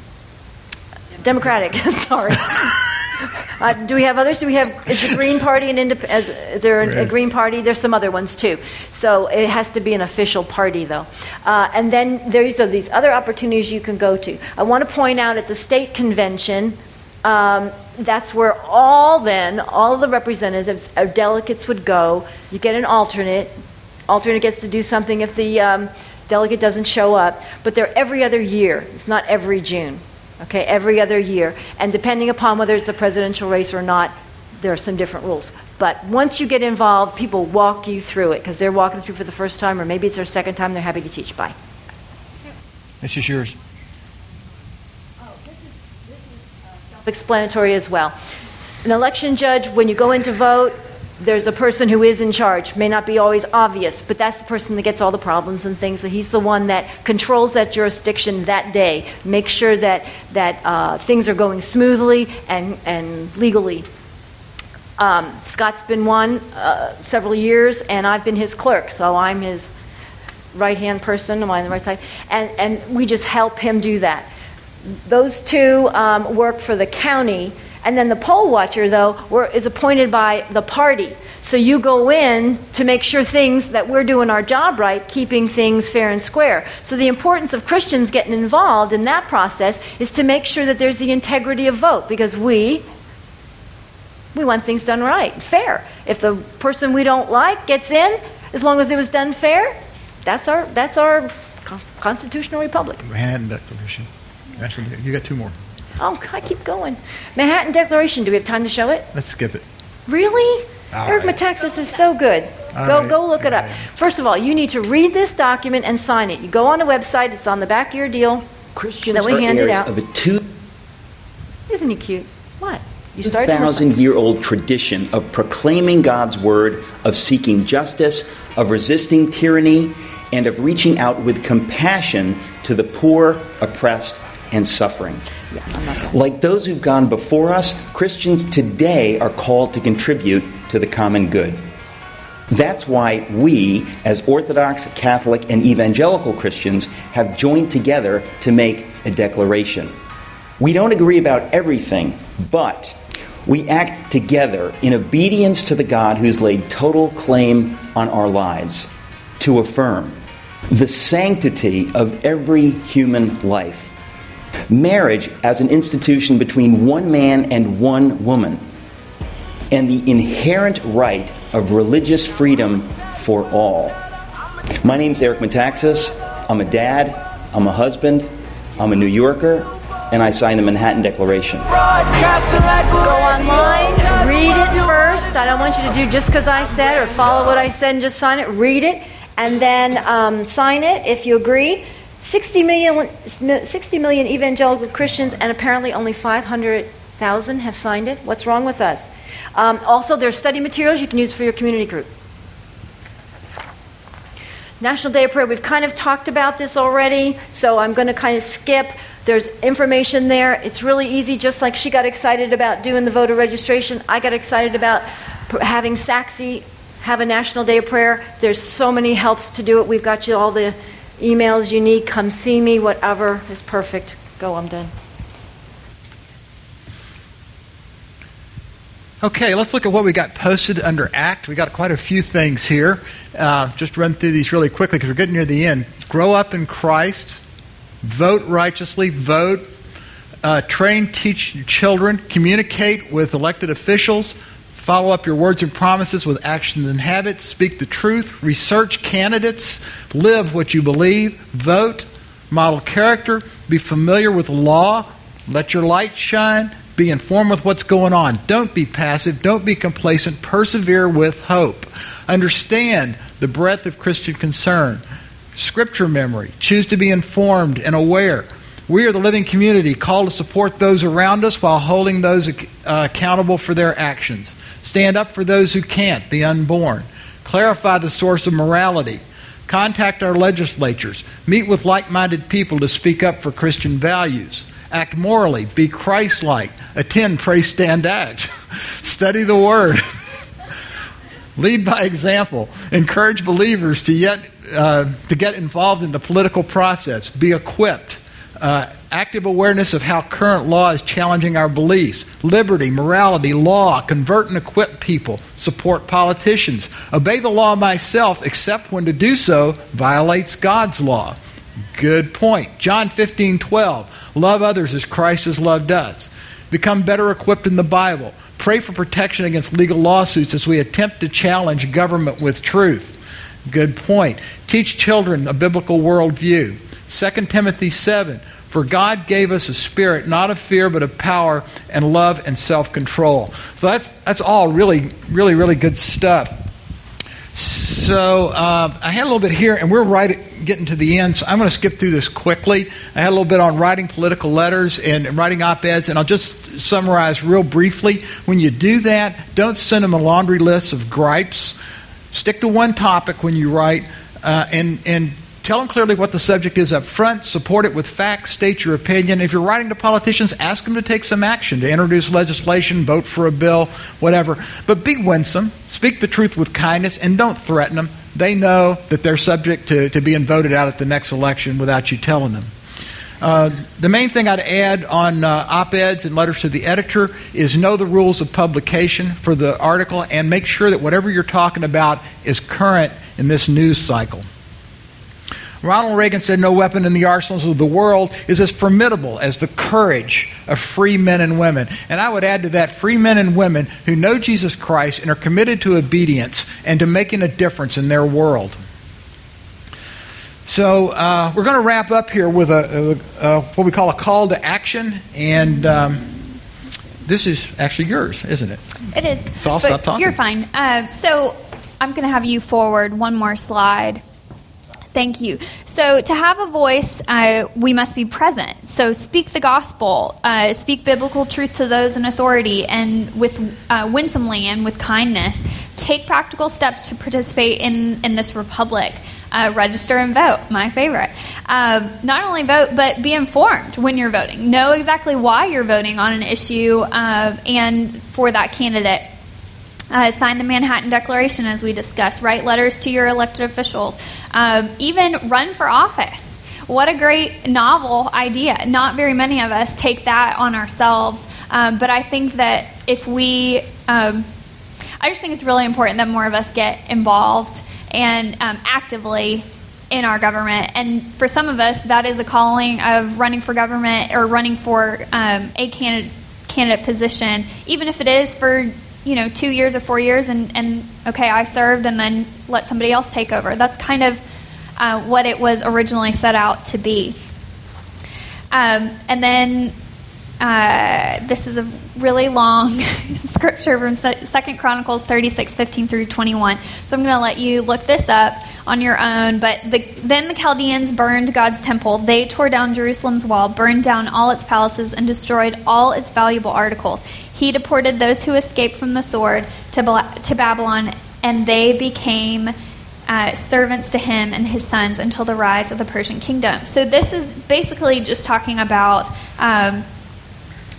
Democratic. [LAUGHS] Sorry. [LAUGHS] [LAUGHS] Uh, do we have others? Do we have is the Green Party an indep- is, is there a, a, Green Party? There's some other ones too. So it has to be an official party though. Uh, and then there's are these other opportunities you can go to. I want to point out at the state convention. Um, that's where all then all the representatives or delegates would go. You get an alternate. Alternate gets to do something if the um, delegate doesn't show up, but they're every other year. It's not every June okay, every other year. And depending upon whether it's a presidential race or not, there are some different rules. But once you get involved, people walk you through it because they're walking through for the first time, or maybe it's their second time. They're happy to teach. Bye. This is yours. Oh, this is uh, self explanatory as well. An election judge, when you go in to vote, there's a person who is in charge. May not be always obvious, but that's the person that gets all the problems and things. But he's the one that controls that jurisdiction that day, makes sure that that uh, things are going smoothly and and legally. Um, Scott's been one uh, several years, and I've been his clerk, so I'm his right hand person. Am I on the right side? And and we just help him do that. Those two um, work for the county. And then the poll watcher, though, is appointed by the party. So you go in to make sure things that we're doing our job right, keeping things fair and square. So the importance of Christians getting involved in that process is to make sure that there's the integrity of vote because we we want things done right, fair. If the person we don't like gets in, as long as it was done fair, that's our that's our constitutional republic. Manhattan Declaration. Actually, you got two more. Oh, I keep going. Manhattan Declaration. Do we have time to show it? Let's skip it. Really? All Eric right. Metaxas is so good. All go right. go look it up. First of all, you need to read this document and sign it. You go on the website. It's on the back of your deal. Christians that we are handed heirs out. of a two Isn't he cute? What? You started to thousand year old tradition of proclaiming God's word, of seeking justice, of resisting tyranny, and of reaching out with compassion to the poor, oppressed, and suffering. Like those who've gone before us, Christians today are called to contribute to the common good. That's why we, as Orthodox, Catholic, and Evangelical Christians, have joined together to make a declaration. We don't agree about everything, but we act together in obedience to the God who's laid total claim on our lives to affirm the sanctity of every human life. Marriage as an institution between one man and one woman, and the inherent right of religious freedom for all. My name's Eric Metaxas. I'm a dad, I'm a husband, I'm a New Yorker, and I signed the Manhattan Declaration. Go online, read it first. I don't want you to do just because I said or follow what I said and just sign it. Read it and then um, sign it if you agree. 60 million, 60 million evangelical Christians, and apparently only 500,000 have signed it. What's wrong with us? Um, also, there's study materials you can use for your community group. National Day of Prayer, we've kind of talked about this already, so I'm going to kind of skip. There's information there. It's really easy, just like she got excited about doing the voter registration. I got excited about having Sachse have a National Day of Prayer. There's so many helps to do it. We've got you all the emails you need. Come see me, whatever is perfect. Go, I'm done. Okay, let's look at what we got posted under ACT. We got quite a few things here. Uh, just run through these really quickly because we're getting near the end. Grow up in Christ, vote righteously, vote, uh, train, teach children, communicate with elected officials, follow up your words and promises with actions and habits, speak the truth, research candidates, live what you believe, vote, model character, be familiar with law, let your light shine, be informed with what's going on. Don't be passive, don't be complacent, persevere with hope. Understand the breadth of Christian concern. Scripture memory, choose to be informed and aware. We are the living community called to support those around us while holding those uh, accountable for their actions. Stand up for those who can't, the unborn. Clarify the source of morality. Contact our legislatures. Meet with like minded people to speak up for Christian values. Act morally. Be Christ like. Attend, pray, stand, act. [LAUGHS] Study the Word. [LAUGHS] Lead by example. Encourage believers to, yet, uh, to get involved in the political process. Be equipped. Uh, active awareness of how current law is challenging our beliefs. Liberty, morality, law. Convert and equip people. Support politicians. Obey the law myself, except when to do so violates God's law. Good point. John 15, 12. Love others as Christ has loved us. Become better equipped in the Bible. Pray for protection against legal lawsuits as we attempt to challenge government with truth. Good point. Teach children a biblical worldview. 2 Timothy 7. For God gave us a spirit not of fear, but of power and love and self control. So that's, that's all really, really, really good stuff. So uh, I had a little bit here, and we're right at getting to the end, so I'm going to skip through this quickly. I had a little bit on writing political letters and writing op eds, and I'll just summarize real briefly. When you do that, don't send them a laundry list of gripes. Stick to one topic when you write, uh, and, and Tell them clearly what the subject is up front, support it with facts, state your opinion. If you're writing to politicians, ask them to take some action, to introduce legislation, vote for a bill, whatever. But be winsome, speak the truth with kindness, and don't threaten them. They know that they're subject to, to being voted out at the next election without you telling them. Uh, the main thing I'd add on uh, op eds and letters to the editor is know the rules of publication for the article and make sure that whatever you're talking about is current in this news cycle. Ronald Reagan said, No weapon in the arsenals of the world is as formidable as the courage of free men and women. And I would add to that, free men and women who know Jesus Christ and are committed to obedience and to making a difference in their world. So uh, we're going to wrap up here with a, a, a, what we call a call to action. And. Um, this is actually yours, isn't it? It is. So I'll stop talking. You're fine. Uh, so I'm going to have you forward one more slide. Thank you. So, to have a voice, uh, we must be present. So, speak the gospel, uh, speak biblical truth to those in authority, and with uh, winsomely and with kindness, take practical steps to participate in, in this republic. Uh, register and vote, my favorite. Um, not only vote, but be informed when you're voting. Know exactly why you're voting on an issue uh, and for that candidate. Uh, sign the Manhattan Declaration, as we discussed. Write letters to your elected officials. Um, even run for office. What a great novel idea. Not very many of us take that on ourselves, um, but I think that if we, um, I just think it's really important that more of us get involved and um, actively in our government. And for some of us, that is a calling of running for government or running for um, a candidate candidate position, even if it is for you know, two years or four years, and, and okay, I served, and then let somebody else take over. That's kind of uh, what it was originally set out to be. Um, and then uh, this is a really long [LAUGHS] scripture from Second Chronicles 36, 15 through 21. So I'm going to let you look this up on your own. But the, then the Chaldeans burned God's temple. They tore down Jerusalem's wall, burned down all its palaces, and destroyed all its valuable articles. He deported those who escaped from the sword to, to Babylon, and they became uh, servants to him and his sons until the rise of the Persian kingdom. So, this is basically just talking about um,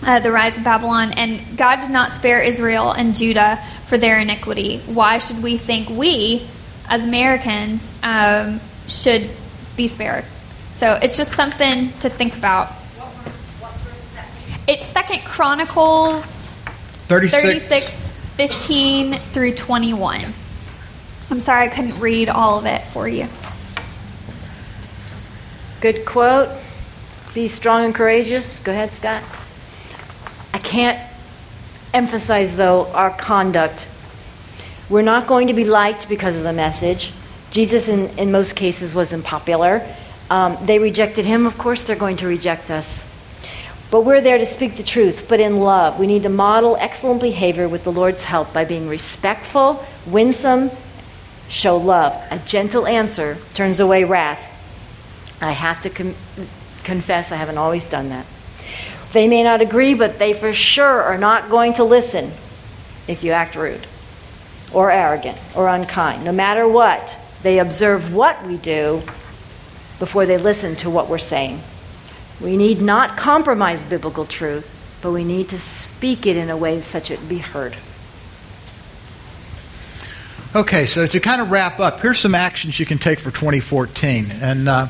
uh, the rise of Babylon, and God did not spare Israel and Judah for their iniquity. Why should we think we, as Americans, um, should be spared? So, it's just something to think about. It's Second Chronicles 36. 36, 15 through 21. I'm sorry I couldn't read all of it for you. Good quote. Be strong and courageous. Go ahead, Scott. I can't emphasize, though, our conduct. We're not going to be liked because of the message. Jesus, in, in most cases, was unpopular. Um, they rejected him. Of course, they're going to reject us. But we're there to speak the truth, but in love. We need to model excellent behavior with the Lord's help by being respectful, winsome, show love. A gentle answer turns away wrath. I have to com- confess, I haven't always done that. They may not agree, but they for sure are not going to listen if you act rude or arrogant or unkind. No matter what, they observe what we do before they listen to what we're saying. We need not compromise biblical truth, but we need to speak it in a way such it be heard. Okay, so to kind of wrap up, here's some actions you can take for 2014. And uh,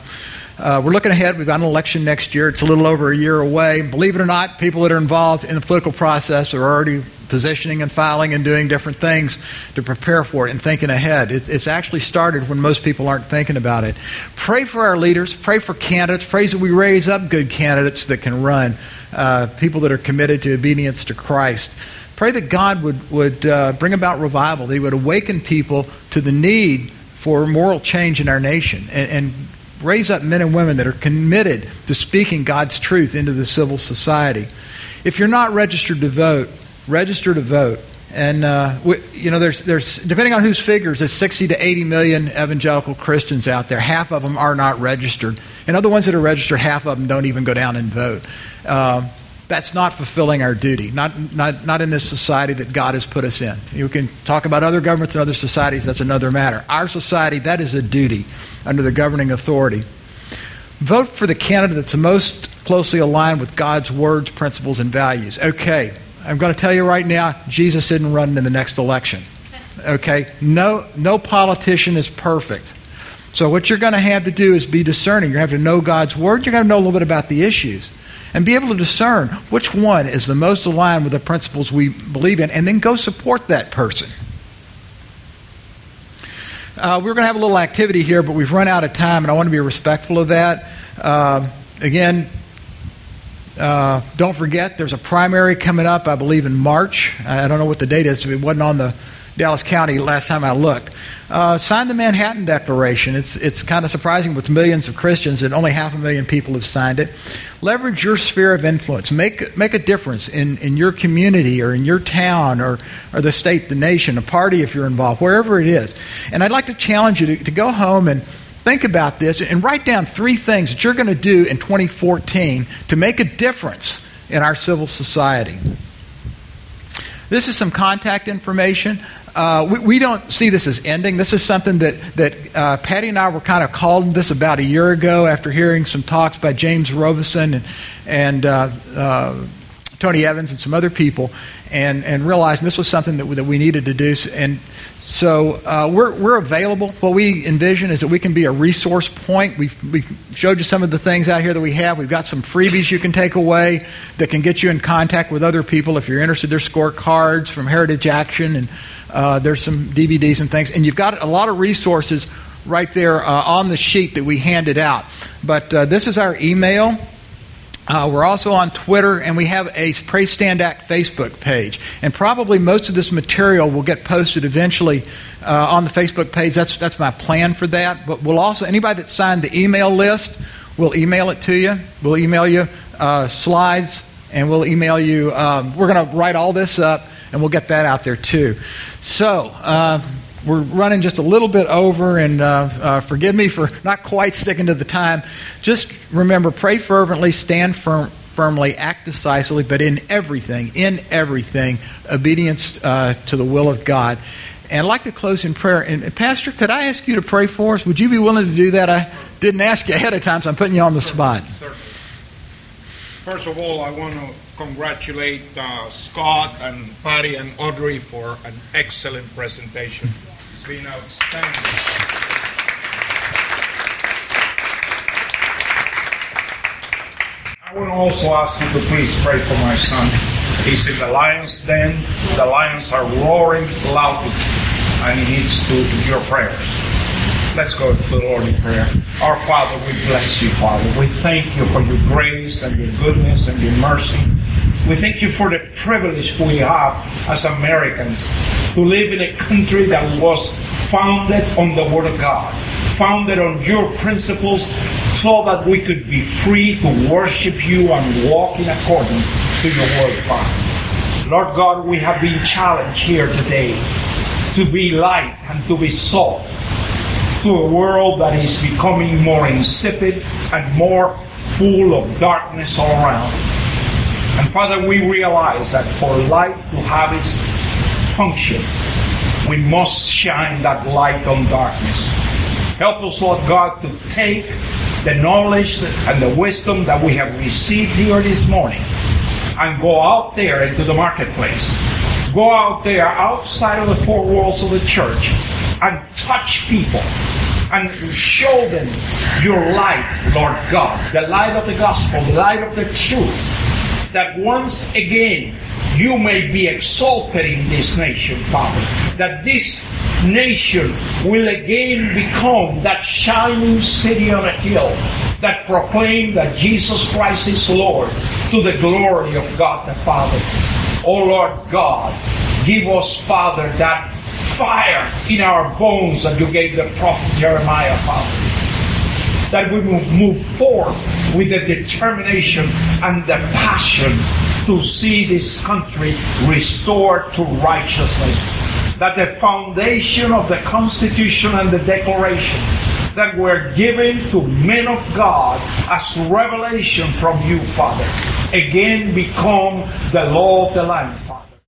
uh, we're looking ahead. We've got an election next year. It's a little over a year away. Believe it or not, people that are involved in the political process are already positioning and filing and doing different things to prepare for it and thinking ahead. It, it's actually started when most people aren't thinking about it. Pray for our leaders, pray for candidates, pray that we raise up good candidates that can run, uh, people that are committed to obedience to Christ. Pray that God would, would uh, bring about revival, that He would awaken people to the need for moral change in our nation. And, and raise up men and women that are committed to speaking God's truth into the civil society. If you're not registered to vote, register to vote. And uh, we, you know, there's, there's depending on whose figures, there's 60 to 80 million evangelical Christians out there. Half of them are not registered, and other ones that are registered, half of them don't even go down and vote. Uh, that's not fulfilling our duty. Not, not, not in this society that God has put us in. You can talk about other governments and other societies. That's another matter. Our society, that is a duty under the governing authority. Vote for the candidate that's most closely aligned with God's words, principles, and values. Okay, I'm going to tell you right now, Jesus isn't running in the next election. Okay? No, no politician is perfect. So what you're going to have to do is be discerning. You're going to have to know God's word. You're going to know a little bit about the issues. And be able to discern which one is the most aligned with the principles we believe in, and then go support that person. Uh, we're going to have a little activity here, but we've run out of time, and I want to be respectful of that. Uh, again, uh, don't forget, there's a primary coming up, I believe, in March. I don't know what the date is. It wasn't on the Dallas County last time I looked. Uh, sign the Manhattan Declaration. It's, it's kind of surprising with millions of Christians that only half a million people have signed it. Leverage your sphere of influence. Make, make a difference in, in your community or in your town or, or the state, the nation, a party if you're involved, wherever it is. And I'd like to challenge you to, to go home and think about this and write down three things that you're going to do in 2014 to make a difference in our civil society. This is some contact information. Uh, we, we, don't see this as ending. This is something that, that uh, Patty and I were kind of called this about a year ago after hearing some talks by James Robison and, and uh, uh Tony Evans and some other people, and, and realizing this was something that, that we needed to do. And so uh, we're, we're available. What we envision is that we can be a resource point. We've, we've showed you some of the things out here that we have. We've got some freebies you can take away that can get you in contact with other people if you're interested. There's scorecards from Heritage Action, and uh, there's some DVDs and things. And you've got a lot of resources right there uh, on the sheet that we handed out. But uh, this is our email. Uh, we're also on Twitter, and we have a Pray Stand Act Facebook page. And probably most of this material will get posted eventually uh, on the Facebook page. That's, that's my plan for that. But we'll also, anybody that signed the email list, we'll email it to you. We'll email you uh, slides, and we'll email you. Um, we're going to write all this up, and we'll get that out there too. So, uh, we're running just a little bit over, and uh, uh, forgive me for not quite sticking to the time. Just remember pray fervently, stand firm, firmly, act decisively, but in everything, in everything, obedience uh, to the will of God. And I'd like to close in prayer. And, Pastor, could I ask you to pray for us? Would you be willing to do that? I didn't ask you ahead of time, so I'm putting you on the spot. First of all, I want to congratulate uh, Scott and Patty and Audrey for an excellent presentation been outstanding. I want to also ask you to please pray for my son. He's in the lion's den. The lions are roaring loudly, and he needs to your prayers. Let's go to the Lord in prayer. Our Father, we bless you, Father. We thank you for your grace and your goodness and your mercy. We thank you for the privilege we have as Americans to live in a country that was founded on the Word of God, founded on your principles, so that we could be free to worship you and walk in accordance to your Word, Father. Lord God, we have been challenged here today to be light and to be salt to a world that is becoming more insipid and more full of darkness all around. And Father, we realize that for light to have its function, we must shine that light on darkness. Help us, Lord God, to take the knowledge and the wisdom that we have received here this morning and go out there into the marketplace. Go out there outside of the four walls of the church and touch people and show them your light, Lord God, the light of the gospel, the light of the truth that once again you may be exalted in this nation, Father. That this nation will again become that shining city on a hill that proclaim that Jesus Christ is Lord to the glory of God the Father. Oh Lord God, give us, Father, that fire in our bones that you gave the prophet Jeremiah, Father that we will move forth with the determination and the passion to see this country restored to righteousness. That the foundation of the Constitution and the Declaration that were given to men of God as revelation from you, Father, again become the law of the land.